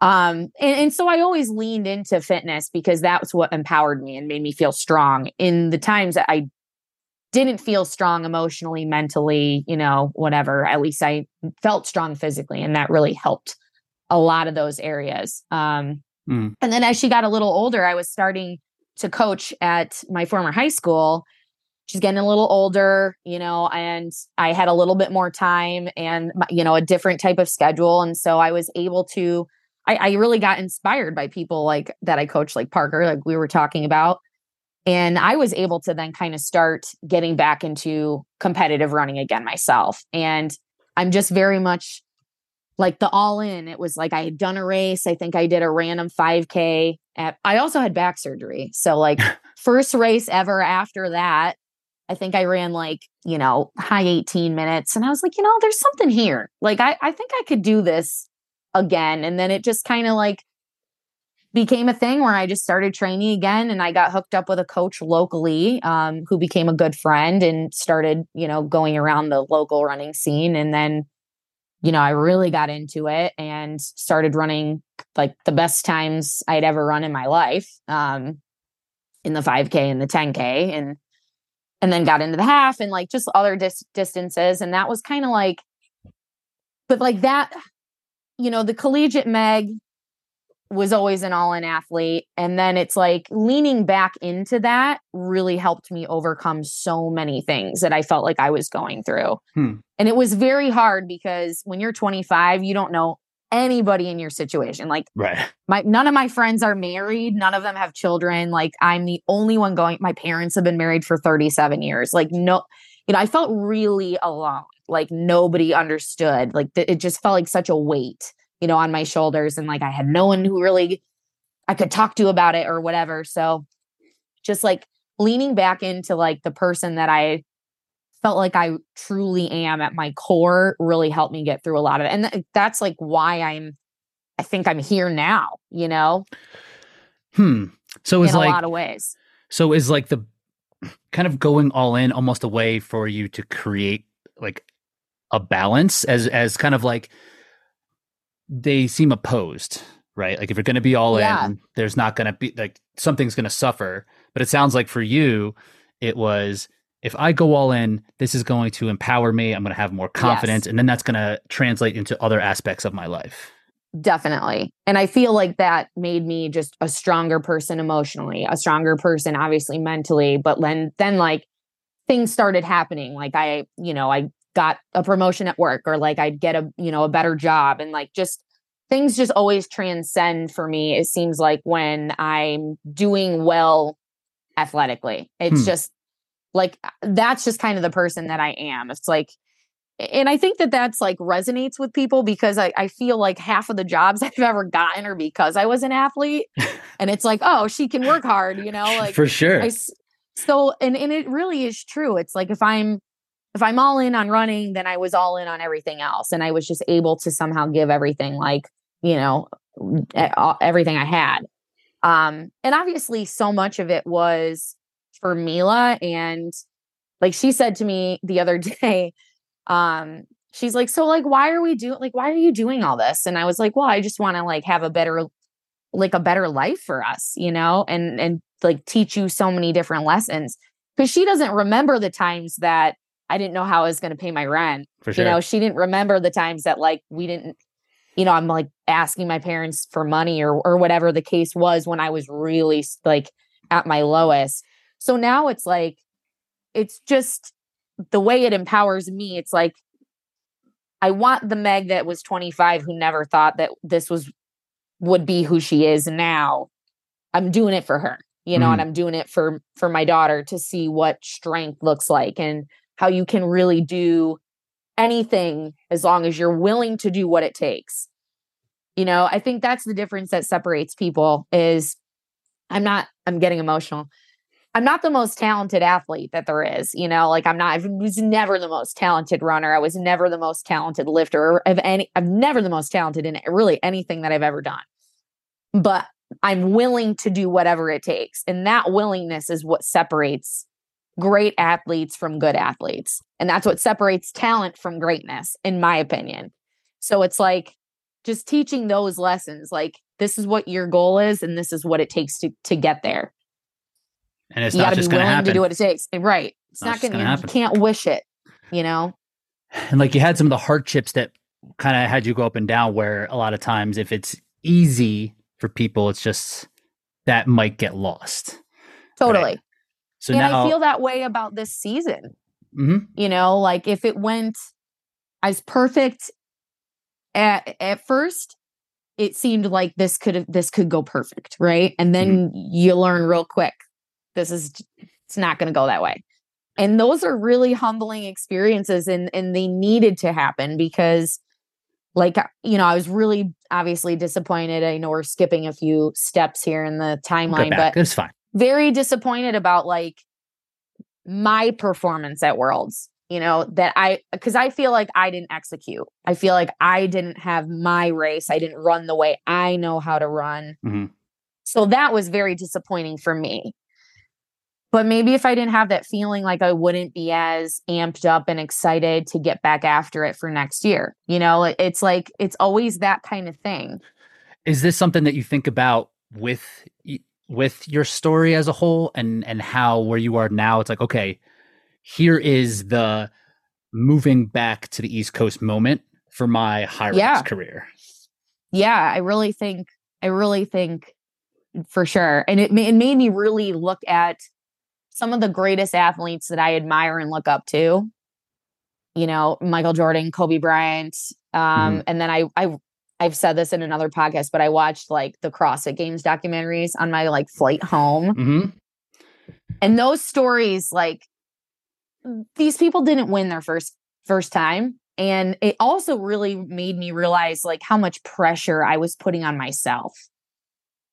Um, and, and so I always leaned into fitness because that's what empowered me and made me feel strong in the times that I didn't feel strong emotionally, mentally, you know, whatever. At least I felt strong physically, and that really helped a lot of those areas. Um, mm. And then as she got a little older, I was starting to coach at my former high school. She's getting a little older, you know, and I had a little bit more time and, you know, a different type of schedule. And so I was able to, I, I really got inspired by people like that I coach, like Parker, like we were talking about and I was able to then kind of start getting back into competitive running again myself. And I'm just very much like the all in. It was like I had done a race. I think I did a random 5K. At, I also had back surgery. So, like, first race ever after that, I think I ran like, you know, high 18 minutes. And I was like, you know, there's something here. Like, I, I think I could do this again. And then it just kind of like became a thing where I just started training again and I got hooked up with a coach locally um, who became a good friend and started, you know, going around the local running scene. And then, you know, I really got into it and started running like the best times I'd ever run in my life um, in the 5K and the 10K. And, and then got into the half and like just other dis- distances. And that was kind of like, but like that, you know, the collegiate Meg was always an all in athlete. And then it's like leaning back into that really helped me overcome so many things that I felt like I was going through. Hmm. And it was very hard because when you're 25, you don't know anybody in your situation. Like right. my none of my friends are married, none of them have children. Like I'm the only one going my parents have been married for 37 years. Like no you know, I felt really alone. Like nobody understood. Like th- it just felt like such a weight you know, on my shoulders. And like I had no one who really I could talk to about it or whatever. So just like leaning back into like the person that I felt like I truly am at my core really helped me get through a lot of it. And th- that's like why I'm, I think I'm here now, you know? Hmm. So it's in like a lot of ways. So is like the kind of going all in almost a way for you to create like a balance as, as kind of like, they seem opposed, right? Like if you're going to be all yeah. in, there's not going to be like something's going to suffer. But it sounds like for you, it was if I go all in, this is going to empower me. I'm going to have more confidence, yes. and then that's going to translate into other aspects of my life. Definitely. And I feel like that made me just a stronger person emotionally, a stronger person, obviously mentally. But then, then like things started happening. Like I, you know, I got a promotion at work or like I'd get a, you know, a better job and like just things just always transcend for me. It seems like when I'm doing well athletically, it's hmm. just like that's just kind of the person that I am. It's like, and I think that that's like resonates with people because I, I feel like half of the jobs I've ever gotten are because I was an athlete. and it's like, oh, she can work hard, you know, like for sure. I, so, and, and it really is true. It's like if I'm, if I'm all in on running, then I was all in on everything else. And I was just able to somehow give everything like, you know, everything I had. Um, and obviously so much of it was for Mila. And like she said to me the other day, um, she's like, so like, why are we doing, like, why are you doing all this? And I was like, well, I just want to like have a better, like a better life for us, you know, and, and like teach you so many different lessons. Cause she doesn't remember the times that I didn't know how I was going to pay my rent. Sure. You know, she didn't remember the times that like we didn't, you know, I'm like asking my parents for money or or whatever the case was when I was really like at my lowest. So now it's like it's just the way it empowers me. It's like I want the Meg that was 25 who never thought that this was would be who she is now. I'm doing it for her, you know, mm. and I'm doing it for for my daughter to see what strength looks like and how you can really do anything as long as you're willing to do what it takes. You know, I think that's the difference that separates people is I'm not I'm getting emotional. I'm not the most talented athlete that there is, you know, like I'm not, I was never the most talented runner. I was never the most talented lifter of any, I'm never the most talented in really anything that I've ever done. But I'm willing to do whatever it takes. And that willingness is what separates great athletes from good athletes. And that's what separates talent from greatness, in my opinion. So it's like just teaching those lessons like, this is what your goal is, and this is what it takes to, to get there and it's you not got to be just going to willing happen. to do what it takes. Eh, Right. It's Not not, going gonna to, you can't wish it, you know? and like you had some of the hardships that kind of had you go up and down where a lot of times if it's easy for people it's just that might get lost Totally. so and now I feel that way about this season. Mhm. You know, like if it went as perfect at, at first, it seemed like this could have this could go perfect, right? And then you learn real quick this is it's not going to go that way. And those are really humbling experiences and and they needed to happen because like uh, you know, I was really obviously disappointed. I know we're skipping a few steps here in the timeline, but it's fine very disappointed about like my performance at worlds you know that i because i feel like i didn't execute i feel like i didn't have my race i didn't run the way i know how to run Mhm. so that was very disappointing for me but maybe if i didn't have that feeling like i wouldn't be as amped up and excited to get back after it for next year you know it's like it's always that kind of thing. Is this something that you think about with with your story as a whole and and how where you are now? It's like okay here is the moving back to the east coast moment for my high Yeah. career. Yeah i really think i really think for sure. And it, it made me really look at some of the greatest athletes that i admire and look up to you know michael jordan kobe bryant um and then i i i've said this in another podcast but i watched like the crossfit games documentaries on my like flight home. Hmm and those stories like these people didn't win their first first time. And it also really made me realize like how much pressure i was putting on myself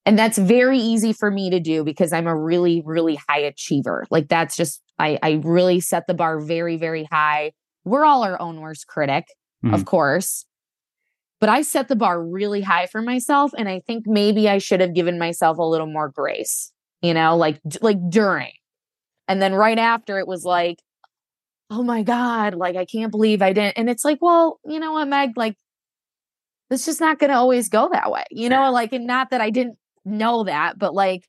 and that's very easy for me to do because i'm a really really high achiever. Like that's just i i really set the bar very very high. We're all our own worst critic of mm-hmm. course. But i set the bar really high for myself and i think maybe i should have given myself a little more grace you know like d- like during. And then right after it was like oh my god like i can't believe i didn't and it's like well you know what meg like it's just not going to always go that way you know like and not that i didn't know that but like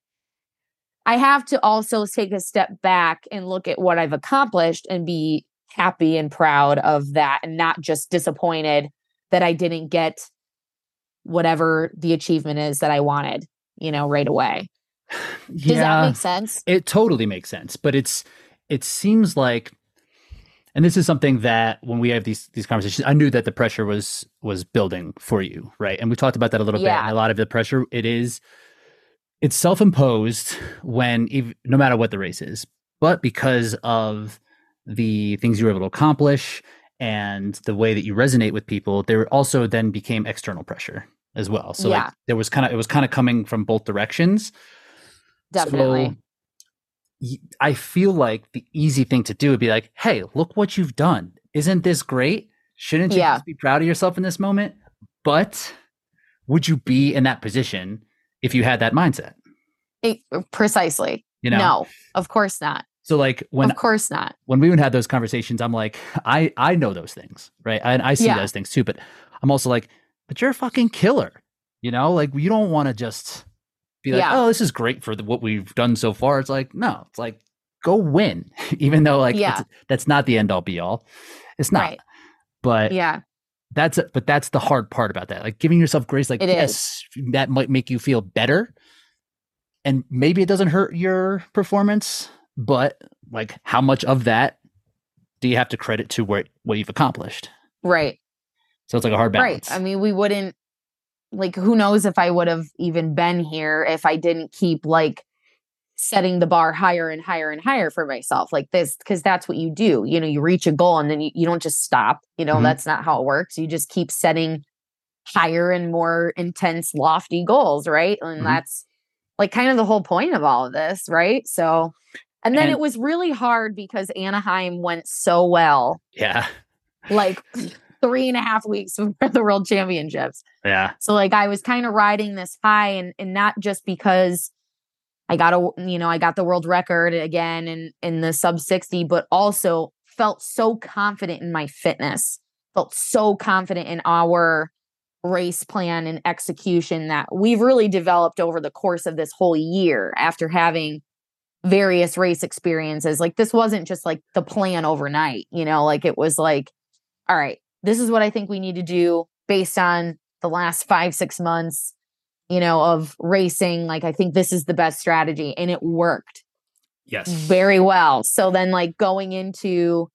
i have to also take a step back and look at what i've accomplished and be happy and proud of that and not just disappointed that i didn't get whatever the achievement is that i wanted you know right away does that make sense It totally makes sense, but it's it seems like and this is something that when we have these these conversations, I knew that the pressure was was building for you, right? And we talked about that a little bit. And a lot of the pressure it is it's self-imposed when ev- no matter what the race is, but because of the things you were able to accomplish and the way that you resonate with people, there also then became external pressure as well. So Yeah. like there was kind of it was kind of coming from both directions. definitely So, I feel like the easy thing to do would be like, hey, look what you've done. Isn't this great? Shouldn't you Yeah. just be proud of yourself in this moment? But would you be in that position if you had that mindset? It- precisely You know? no of course not So like when of course not when we would have those conversations, I'm like, I I know those things, right? And I see Yeah. those things too. But I'm also like, but you're a fucking killer. You know, like you don't want to just be like, Yeah. oh, this is great for the, what we've done so far. It's like, no, it's like go win, even though like Yeah. that's not the end all be all. It's not. Right. But yeah that's but that's the hard part about that. Like giving yourself grace. Like It yes, that might make you feel better, and maybe it doesn't hurt your performance. But like, how much of that do you have to credit to what what you've accomplished? right So it's like a hard balance. Right. I mean, we wouldn't like who knows if I would have even been here if I didn't keep like setting the bar higher and higher and higher for myself like this because that's what you do. You know, you reach a goal and then you, you don't just stop. You know, Mhm. that's not how it works. You just keep setting higher and more intense, lofty goals, right? And Mhm. that's like kind of the whole point of all of this, right? So, and then And- it was really hard because Anaheim went so well, Yeah. like three and a half weeks before the World Championships. Yeah. So like I was kind of riding this high and and not just because I got a you know, I got the world record again in in the sub 60, but also felt so confident in my fitness. Felt so confident in our race plan and execution that we've really developed over the course of this whole year after having various race experiences. Like this wasn't just like the plan overnight, you know, like it was like all right, this is what I think we need to do based on the last five, six months, you know, of racing. Like, I think this is the best strategy. And it worked Yes. very well. So then, like, going into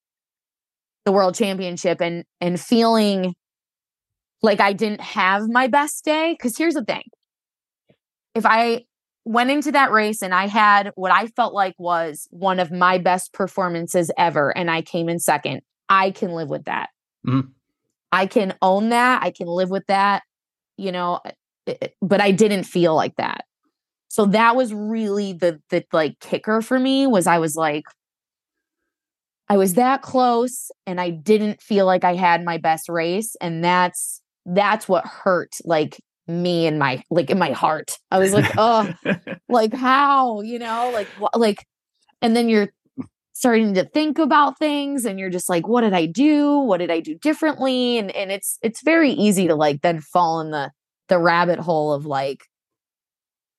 the world championship and and feeling like I didn't have my best day. Cause here's the thing. If I went into that race and I had what I felt like was one of my best performances ever, and I came in second, I can live with that. Mhm. I can own that. I can live with that, you know, but I didn't feel like that. So that was really the the like kicker for me was I was like I was that close and I didn't feel like I had my best race and that's that's what hurt like me in my like in my heart. I was like, "Oh, like how you know like wh- like and then you're starting to think about things and you're just like what did i do what did i do differently and and it's it's very easy to like then fall in the the rabbit hole of like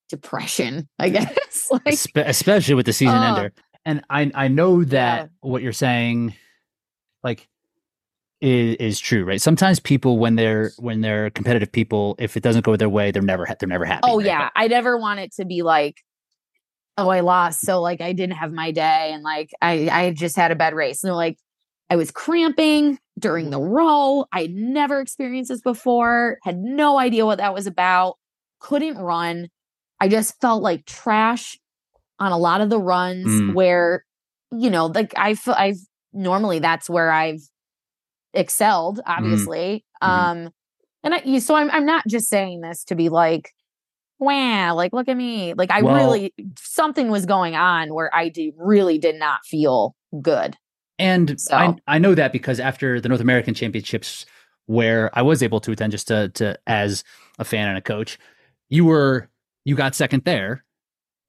depression i guess like Espe- especially with the season Uh, ender. And I I know that Yeah. what you're saying, like, is, is true, right? Sometimes people when they're when they're competitive people, if it doesn't go their way, they're never they're never happy. oh right? yeah i never want it to be like oh i lost so like i didn't have my day and like i i just had a bad race and they're like i was cramping during the row i'd never experienced this before had no idea what that was about couldn't run i just felt like trash on a lot of the runs Mm. where you know like i feel i've normally that's where i've excelled obviously Mhm. um and I, you- so I'm I'm not just saying this to be like, wow, like look at me. Like I Well- really something was going on where I did, really did not feel good. And So- I I know that because after the North American Championships, where I was able to attend just to to as a fan and a coach, you were you got second there,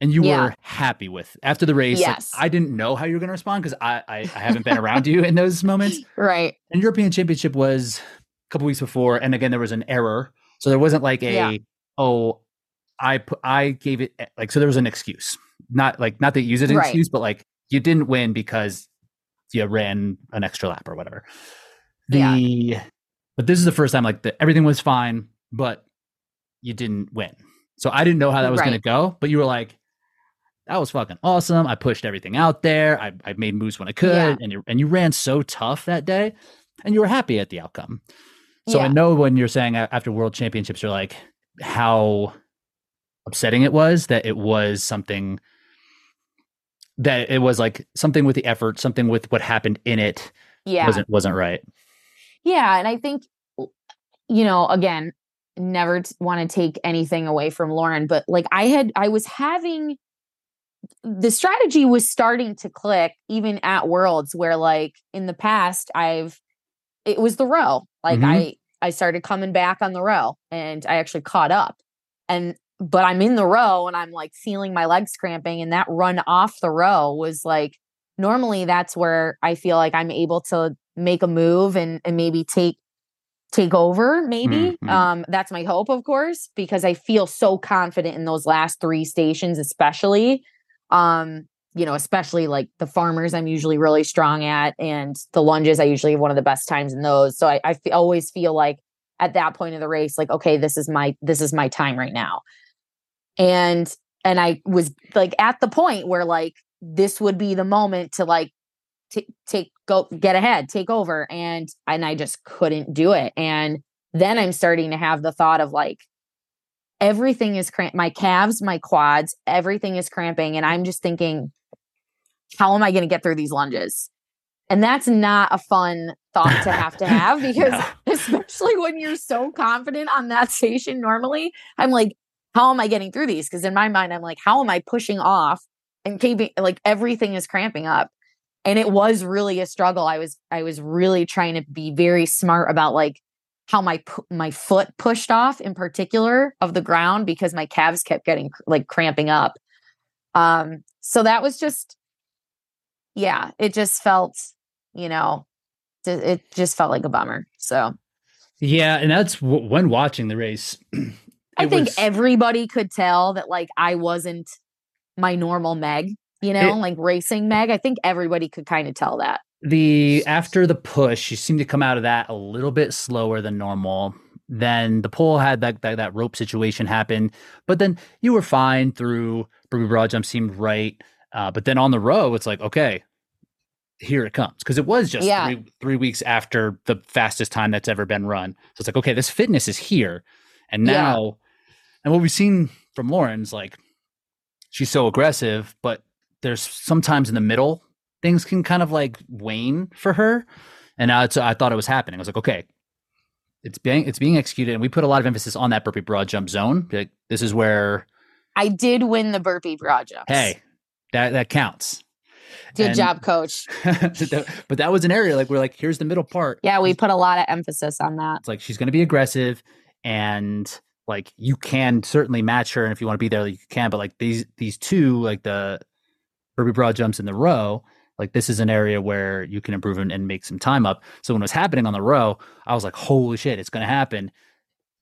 and you Yeah. were happy with after the race. like, Yes. I didn't know how you were going to respond because I, I I haven't been around you in those moments. Right. And European Championship was a couple weeks before, and again there was an error, so there wasn't like a Yeah. oh I I gave it eh, like so there was an excuse, not like not that you use it as an Right. excuse, but like you didn't win because you ran an extra lap or whatever. The Yeah. but this is the first time like the, everything was fine, but you didn't win. So I didn't know how that was going to go, but you were like, that was fucking awesome. I pushed everything out there. I, I made moves when I could, Yeah. and you and you ran so tough that day, and you were happy at the outcome. So I know when you're saying after World Championships, you're like how upsetting it was that it was something that it was like something with the effort, something with what happened in it Yeah. wasn't wasn't right. Yeah, and I think you know, again, never t- want to take anything away from Lauren, but like I had I was having the strategy was starting to click even at Worlds where like in the past I've it was the row. Like Mhm. I I started coming back on the row and I actually caught up. And but I'm in the row and I'm like feeling my legs cramping and that run off the row was like normally that's where I feel like I'm able to make a move and and maybe take take over maybe Mhm. um that's my hope of course because I feel so confident in those last 3 stations especially um you know especially like the farmers I'm usually really strong at and the lunges I usually have one of the best times in those so I I always feel like at that point of the race like okay this is my this is my time right now and and I was like at the point where like this would be the moment to like t- take go get ahead take over and and I just couldn't do it and then I'm starting to have the thought of like everything is cramp my calves my quads everything is cramping and I'm just thinking how am I going to get through these lunges and that's not a fun thought to have to have because No. especially when you're so confident on that station normally i'm like how am I getting through these? Because in my mind, I'm like, how am I pushing off and keeping like everything is cramping up? And it was really a struggle. I was I was really trying to be very smart about like how my my foot pushed off in particular of the ground because my calves kept getting like cramping up. Um, so that was just, yeah, it just felt, you know, it just felt like a bummer. So, yeah, and that's w- when watching the race. I think was, everybody could tell that like I wasn't my normal Meg, you know, it, like racing Meg. I think everybody could kind of tell that. The after the push, you seemed to come out of that a little bit slower than normal. Then the pole had that, that that rope situation happen, but then you were fine through. Burpee broad jump seemed right, uh, but then on the row, it's like okay, here it comes because it was just yeah. three three weeks after the fastest time that's ever been run. So it's like okay, this fitness is here, and now. And what we've seen from Lauren's like she's so aggressive, but there's sometimes in the middle things can kind of like wane for her. And it's, I thought it was happening. I was like, okay, it's being it's being executed, and we put a lot of emphasis on that burpee broad jump zone. Like, this is where I did win the burpee broad jump. Hey, that that counts. Good and, job, coach. but that was an area like we're like, here's the middle part. Yeah, we put a lot of emphasis on that. It's like she's going to be aggressive, and like you can certainly match her, and if you want to be there, like, you can. But like these these two, like the burpee broad jumps in the row, like this is an area where you can improve and, and make some time up. So when it was happening on the row, I was like, holy shit, it's going to happen.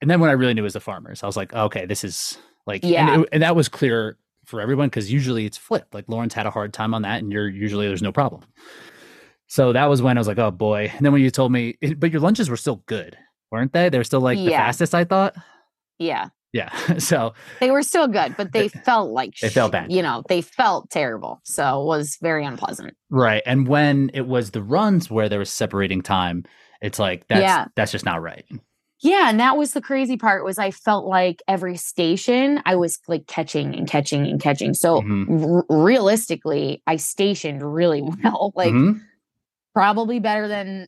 And then when I really knew it was the farmers, I was like, okay, this is like, yeah. And, it, and that was clear for everyone because usually it's flipped. Like Lauren's had a hard time on that, and you're usually there's no problem. So that was when I was like, oh boy. And then when you told me, but your lunges were still good, weren't they? They're still like yeah. the fastest I thought. Yeah. Yeah. So they were still good, but they felt like they felt bad. You know, they felt terrible. So it was very unpleasant. Right. And when it was the runs where there was separating time, it's like that's yeah. that's just not right. Yeah, and that was the crazy part was I felt like every station I was like catching and catching and catching. So mm-hmm. r- realistically, I stationed really well, like mm-hmm. probably better than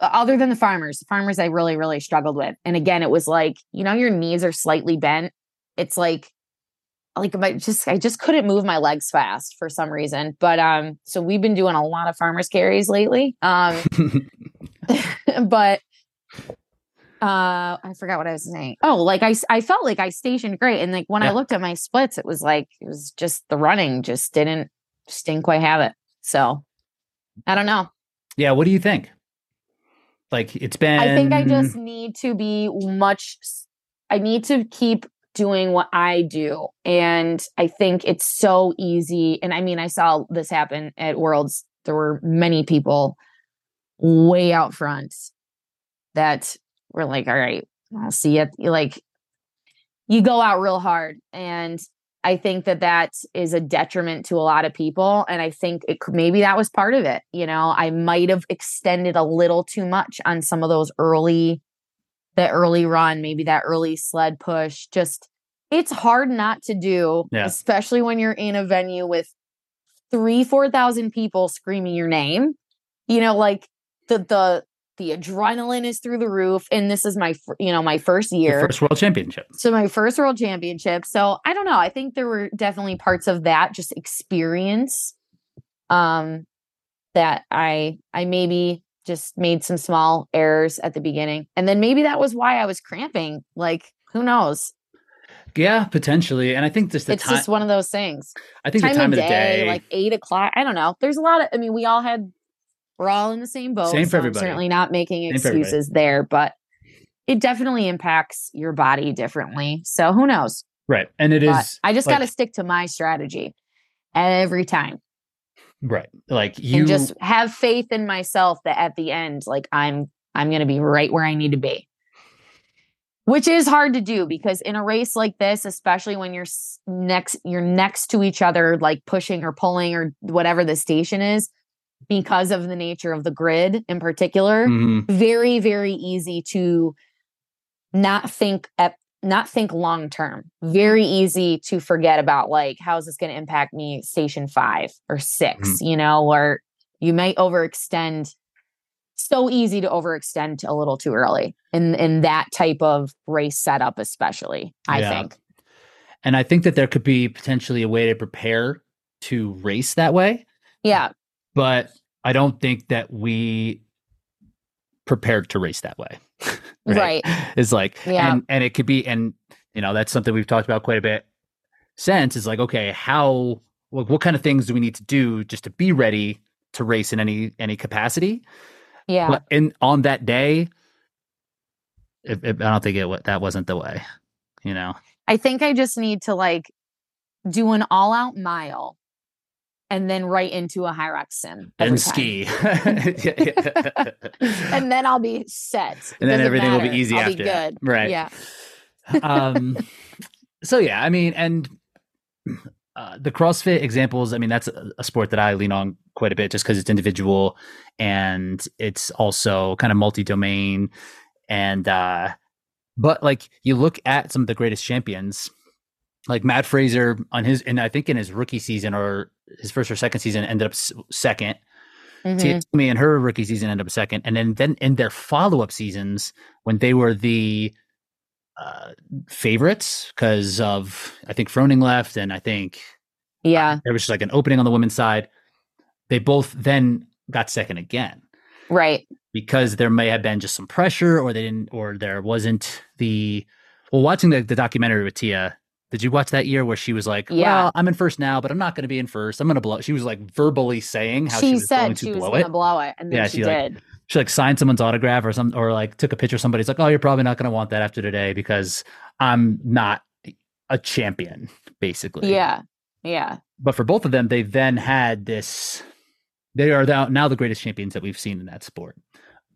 other than the farmers, the farmers I really, really struggled with. And again, it was like, you know, your knees are slightly bent. It's like, like I just I just couldn't move my legs fast for some reason. But um, so we've been doing a lot of farmers carries lately. Um, but uh i forgot what i was saying oh like i i felt like i stationed great and like when yeah. i looked at my splits it was like it was just the running just didn't just didn't quite have it so i don't know yeah what do you think like it's been. I think I just need to be much. I need to keep doing what I do. And I think it's so easy. And I mean, I saw this happen at Worlds. There were many people way out front that were like, all right, I'll see it. Like, you go out real hard. And I think that that is a detriment to a lot of people. And I think it maybe that was part of it. You know, I might have extended a little too much on some of those early, the early run, maybe that early sled push. Just, it's hard not to do, yeah. especially when you're in a venue with three, 4,000 people screaming your name. You know, like the, the, the adrenaline is through the roof and this is my you know my first year. Your first world championship. So my first world championship. So i don't know i think there were definitely parts of that just experience um that i i maybe just made some small errors at the beginning. And then maybe that was why i was cramping like who knows? Yeah potentially. And i think just the it's time, just one of those things. I think time the time of, of the day, day like eight o'clock i don't know. There's a lot of i mean we all had we're all in the same boat. Same for so everybody. I'm certainly not making excuses there, but it definitely impacts your body differently. So who knows? Right. And it but is. I just like, got to stick to my strategy every time. Right. Like you and just have faith in myself that at the end, like I'm, I'm going to be right where I need to be. Which is hard to do because in a race like this, especially when you're next, you're next to each other, like pushing or pulling or whatever the station is, because of the nature of the grid in particular mm-hmm. very very easy to not think at not think long term very easy to forget about like how is this going to impact me station 5 or 6 mm-hmm. you know or you might overextend so easy to overextend a little too early in in that type of race setup especially i Yeah. think And I think that there could be potentially a way to prepare to race that way, yeah but I don't think that we prepared to race that way. right, It's like, Yeah. and, and it could be, and you know, that's something we've talked about quite a bit since is like, okay, how, like, what kind of things do we need to do just to be ready to race in any, any capacity? yeah But in, on that day, it, it- I don't think it, that wasn't the way, you know? i think i just need to like do an all out mile and then right into a Hyrox sim and ski. And then i'll be set. And then doesn't everything will be easy I'll after be good. Right. yeah. Um so yeah i mean and uh, the crossfit examples i mean that's a, a sport that i lean on quite a bit just because it's individual and it's also kind of multi-domain and uh but like you look at some of the greatest champions like Mat Fraser on his and i think in his rookie season or his first or second season ended up second Mhm. Tia Toomey in her rookie season ended up second, and then then in their follow up seasons when they were the uh, favorites because of I think Froning left, and I think yeah there was just like an opening on the women's side. They both then got second again right because there may have been just some pressure, or they didn't, or there wasn't the. Well, watching the, the documentary with Tia, did you watch that year where she was like, Yeah. "Well, I'm in first now, but I'm not going to be in first. I'm going to blow." She was like verbally saying how she, she was going said to she was gonna blow it and then Yeah, she, she, like, she like signed someone's autograph or some or like took a picture of somebody. It's like, oh, you're probably not going to want that after today because I'm not a champion, basically. yeah yeah But for both of them, they then had this. They are now the greatest champions that we've seen in that sport.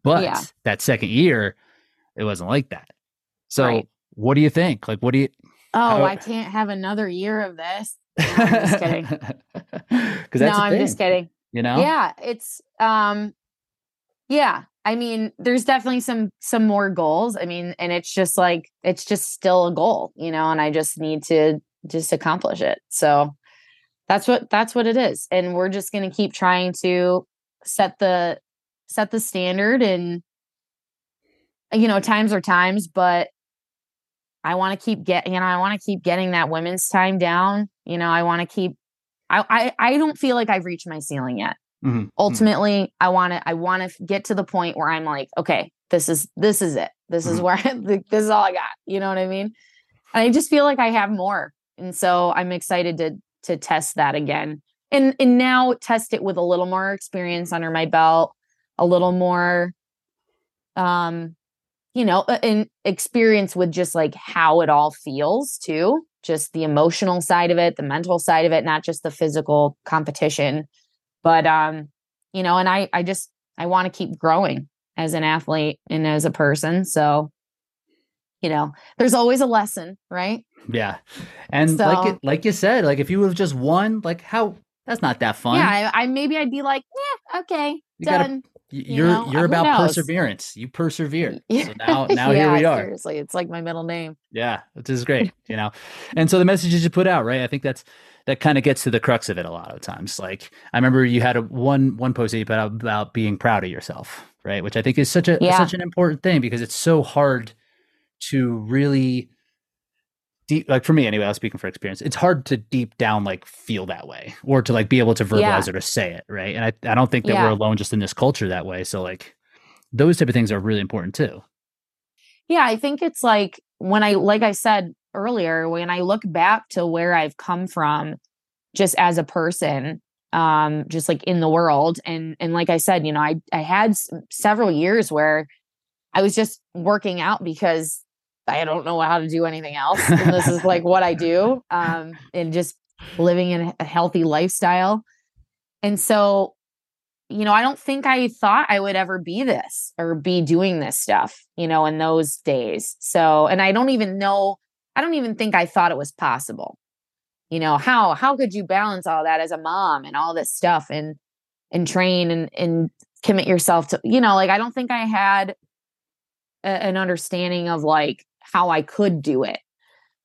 But Yeah. that second year, it wasn't like that. So, Right. what do you think? Like, what do you? Oh i can't have another year of this I'm just kidding. Because no i'm thing, just kidding You know. yeah it's um yeah i mean there's definitely some some more goals i mean and it's just like it's just still a goal you know and i just need to just accomplish it so that's what that's what it is and we're just going to keep trying to set the set the standard and you know times are times but i want to keep get you know i want to keep getting that women's time down you know i want to keep I, I i don't feel like i've reached my ceiling yet. Mhm, mhm. ultimately i want to i want to get to the point where i'm like okay this is this is it. This is Mhm. where I, this is all i got. You know what i mean? And i just feel like i have more and so i'm excited to to test that again. And and now test it with a little more experience under my belt a little more um you know an experience with just like how it all feels too just the emotional side of it the mental side of it not just the physical competition. But um you know and i i just i want to keep growing as an athlete and as a person so you know there's always a lesson right? Yeah, and like it, like you said, like if you would have just won, like how that's not that fun. yeah I, I maybe i'd be like yeah okay You gotta- done Y- you you're know, you're uh, about perseverance. You persevere. Yeah. So now now here we are. seriously it's like my middle name Yeah, which is great, you know. And so the messages you put out, right? I think that's that kind of gets to the crux of it a lot of times. Like I remember you had a one one post that you put out about being proud of yourself, right? Which I think is such a Yeah. such an important thing because it's so hard to really deep like for me anyway, I was speaking for experience. It's hard to deep down like feel that way or to like be able to verbalize Yeah. or to say it, right? And I, I don't think that Yeah. we're alone just in this culture that way. So like those type of things are really important too. Yeah, I think it's like when I, like I said earlier, when I look back to where I've come from, just as a person, um, just like in the world, and and like I said, you know, I I had s- several years where I was just working out because I don't know how to do anything else, and this is like what I do, um, and just living in a healthy lifestyle, and so you know, I don't think I thought I would ever be this or be doing this stuff, you know, in those days. So, and I don't even know, I don't even think I thought it was possible. You know, how how could you balance all that as a mom and all this stuff and and train and and commit yourself to, you know, like I don't think I had a, an understanding of like how I could do it.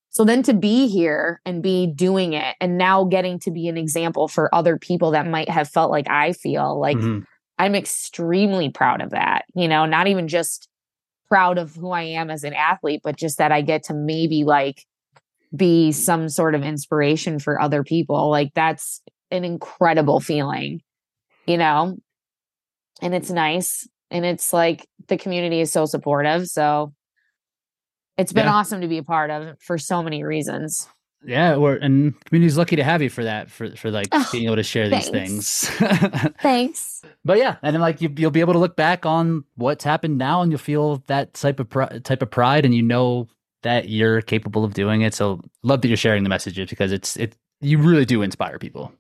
So then to be here and be doing it and now getting to be an example for other people that might have felt like I feel like Mhm. I'm extremely proud of that. You know, not even just proud of who I am as an athlete, but just that I get to maybe like be some sort of inspiration for other people. Like that's an incredible feeling, you know? And it's nice. And it's like the community is so supportive. So it's been Yeah. awesome to be a part of for so many reasons. Yeah, we're and community's lucky to have you for that, for for like Oh, being able to share these things. Thanks. but yeah, and then like you, you'll be able to look back on what's happened now, and you'll feel that type of pri- type of pride, and you know that you're capable of doing it. So love that you're sharing the messages because it's it you really do inspire people.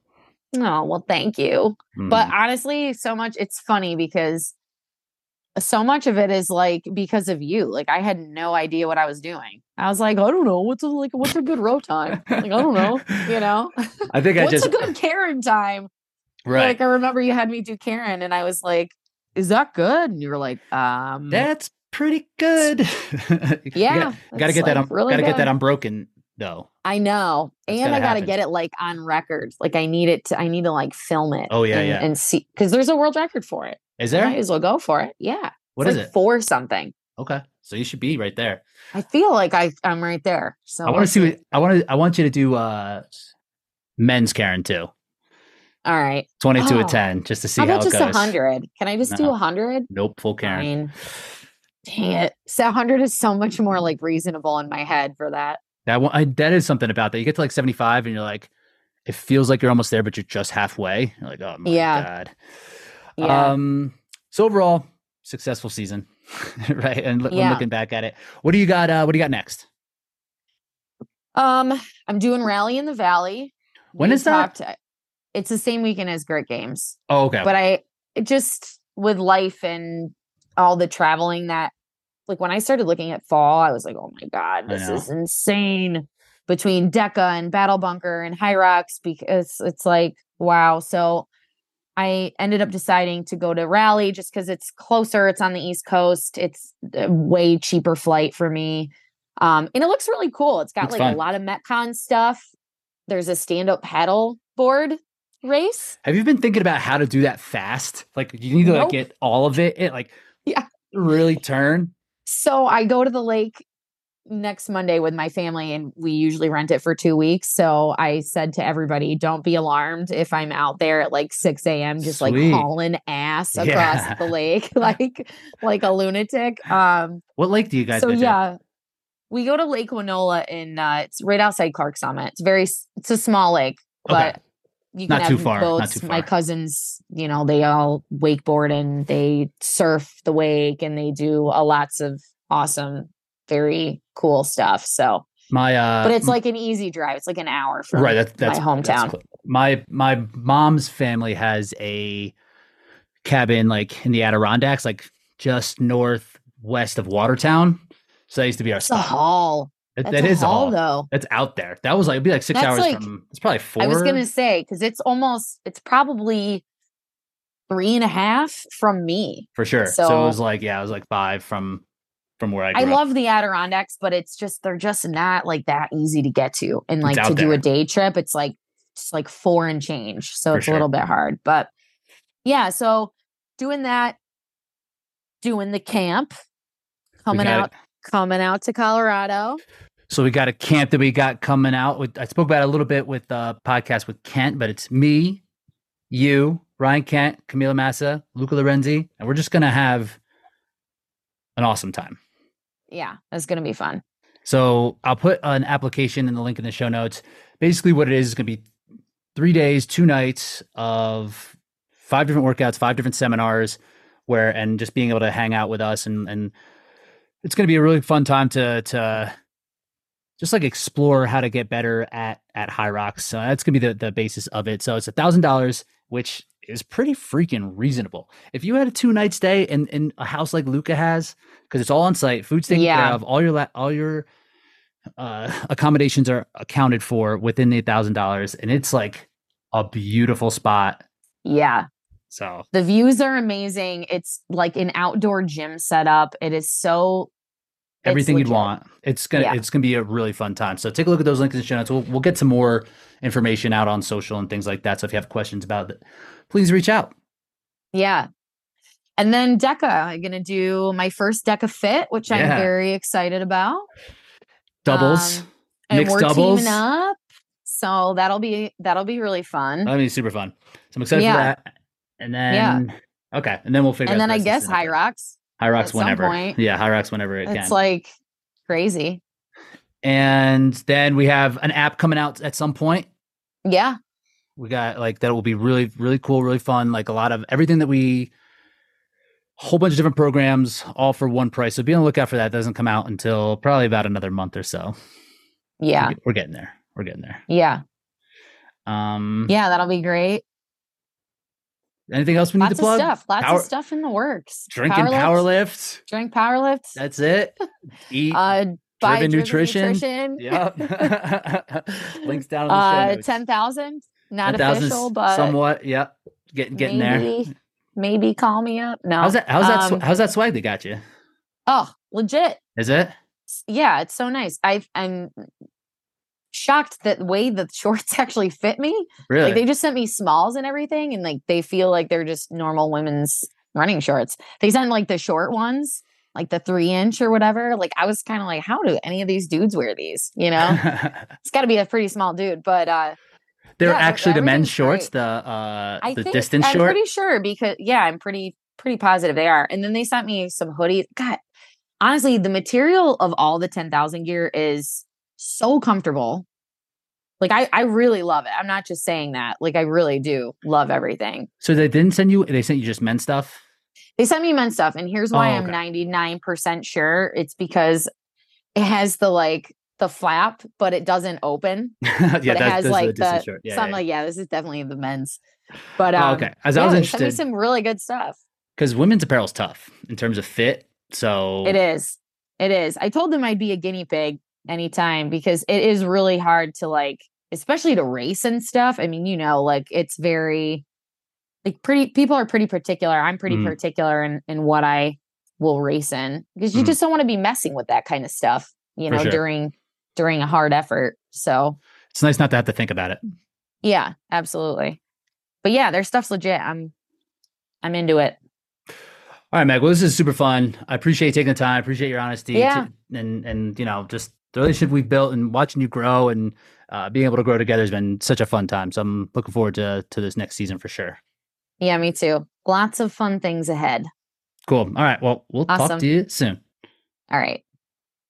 Oh, well, thank you. Mm. But honestly, so much it's funny because so much of it is like because of you. Like I had no idea what I was doing. I was like, I don't know what's a, like what's a good row time. Like I don't know, you know. I think I what's just a good Karen time? right. Like I remember you had me do Karen, and I was like, "Is that good?" And you were like, "Um, That's pretty good. Yeah, gotta, gotta get that. like, Un- really gotta get good. that unbroken though. I know, That's and gotta I got to get it like on record. Like I need it to. I need to like film it. Oh, yeah, and, yeah. and see because there's a world record for it. Is I there? might as well go for it. Yeah. What it's is like it? For something. Okay, so you should be right there. I feel like I I'm right there. So I want to see. What, I want to. I want you to do uh men's Karen too. All right. Twenty two Oh. to ten, just to see How how, about it just goes. hundred? Can I just do No. a hundred? Nope, full Karen. Fine. Dang it. So hundred is so much more like reasonable in my head for that. That one, I, that is something about that. You get to like seventy five, and you're like, it feels like you're almost there, but you're just halfway. You're like, oh my Yeah. god. Yeah. Um. So overall, successful season, right? And when Yeah. looking back at it, what do you got? Uh, what do you got next? Um, I'm doing Rally in the Valley. When We is that? talked- It's the same weekend as Great Games, Oh, okay. but I it just with life and all the traveling that, like when I started looking at fall, I was like, oh my god, this is insane. Between DEKA and Battle Bunker and Hyrox, because it's like wow. So I ended up deciding to go to Rally just because it's closer. It's on the East Coast. It's a way cheaper flight for me. Um, and it looks really cool. It's got like fun. a lot of Metcon stuff. There's a stand-up paddle board race. Have you been thinking about how to do that fast? Like you need to like get all of it. It like Yeah. really turn. So I go to the lake next Monday with my family and we usually rent it for two weeks. So I said to everybody, don't be alarmed if I'm out there at like 6 a.m. just Sweet. like hauling ass across Yeah. the lake like like a lunatic. Um What lake do you guys so go to? yeah. We go to Lake Winola in uh it's right outside Clarks Summit. It's very it's a small lake, Okay. but you can Not have far, boats. My cousins, you know, they all wakeboard and they surf the wake and they do a lots of awesome, very cool stuff. So, My uh but it's like an easy drive. It's like an hour from right that's that's my that's hometown. cool. my my mom's family has a cabin like in the Adirondacks, like just northwest of Watertown. So that used to be our It's a spot. haul. That- That's that a is haul, all. though. That's out there. That was like it'd be like six That's hours like- from. It's probably four. I was gonna say because it's almost it's probably three and a half from me. for sure. So, it was like yeah, it was like five from from where I I up. love the Adirondacks, but it's just they're just not like that easy to get to. And like to do a day trip, it's like it's like four and change. So For it's sure. a little bit hard. But yeah, so doing that, doing the camp, coming out, coming out to Colorado. So we got a camp that we got coming out. With, I spoke about it a little bit with the podcast with Kent, but it's me, you, Ryan Kent, Camila Massa, Luca Lorenzi, and we're just gonna have an awesome time. Yeah, it's gonna be fun. So I'll put an application in the link in the show notes. Basically, what it is is going to be three days, two nights of five different workouts, five different seminars, where and just being able to hang out with us and and it's going to be a really fun time to to just like explore how to get better at at Hyrox. So that's going to be the the basis of it. So it's a thousand dollars, which is pretty freaking reasonable. If you had a two night stay in in a house like Luca has, because it's all on site, food's taken Yeah. care of, all your la- all your uh, accommodations are accounted for within the thousand dollars, and it's like a beautiful spot. Yeah. So The views are amazing. It's like an outdoor gym setup. It is so everything you'd want. It's gonna Yeah. it's gonna be a really fun time. So take a look at those links in the show notes. We'll we'll get some more information out on social and things like that. So if you have questions about please reach out. Yeah. And then DEKA, I'm gonna do my first DEKA FIT, which I'm very excited about. Doubles, Um, and mixed we're doubles. teaming up. So that'll be that'll be really fun. That'll be super fun. So I'm excited Yeah. for that. And then yeah. okay, and then we'll figure. and out And then the I guess High. Rocks. Hyrox whenever. point. Yeah, Hyrox whenever it It's can. like crazy. and then we have an app coming out at some point. Yeah. We got like that will be really really cool, really fun. Like a lot of everything that we. Whole bunch of different programs, all for one price. So be on the lookout for that. It doesn't come out until probably about another month or so. Yeah. We're getting there. We're getting there. Yeah. Um, Yeah. That'll be great. Anything else we need Lots to plug? of stuff. Lots Power- of stuff in the works. Drinking PWR LIFT. Drink PWR LIFT. That's it. Eat. Uh Driven Driven Nutrition. nutrition. Yep. Links down in the show uh notes. ten thousand. Not official, but somewhat. Yep. Getting getting there. maybe, Maybe call me up. No. How's that? How's that? Um, sw- how's that swag they got you? Oh, legit. Is it? Yeah, it's so nice. I I'm shocked that the way the shorts actually fit me. Really? Like they just sent me smalls and everything, and like they feel like they're just normal women's running shorts. They sent like the short ones, like the three inch or whatever. Like I was kind of like, how do any of these dudes wear these? You know, it's got to be a pretty small dude, but uh They're Yeah, actually the men's shorts, great. the uh I the think distance I'm short. pretty sure because yeah, I'm pretty pretty positive they are. And then they sent me some hoodies. God, honestly, the material of all the ten thousand gear is so comfortable. Like I, I really love it. I'm not just saying that. Like I really do love everything. so they didn't send you they sent you just men's stuff? They sent me men's stuff, and here's why Oh, I'm 99% sure. It's because it has the like the flap, but it doesn't open. yeah, but it that's, has like the distance the short. Yeah, I'm yeah. like, yeah, this is definitely the men's. But Oh, um, okay. As I was interested some really good stuff. because women's apparel is tough in terms of fit. So It is. It is. I told them I'd be a guinea pig anytime because it is really hard to like, especially to race and stuff. I mean, you know, like it's very like pretty people are pretty particular. I'm pretty Mhm. particular in, in what I will race in because you Mhm. just don't want to be messing with that kind of stuff, you know, sure. during during a hard effort. So It's nice not to have to think about it. yeah, absolutely. But yeah, their stuff's legit. I'm I'm into it. All right, Meg. Well, this is super fun. I appreciate you taking the time. I appreciate your honesty. Yeah. to- and and you know, just the relationship we've built and watching you grow and uh, being able to grow together has been such a fun time. So I'm looking forward to to this next season for sure. Yeah, me too. Lots of fun things ahead. Cool. All right. Well, we'll talk to you soon. All right.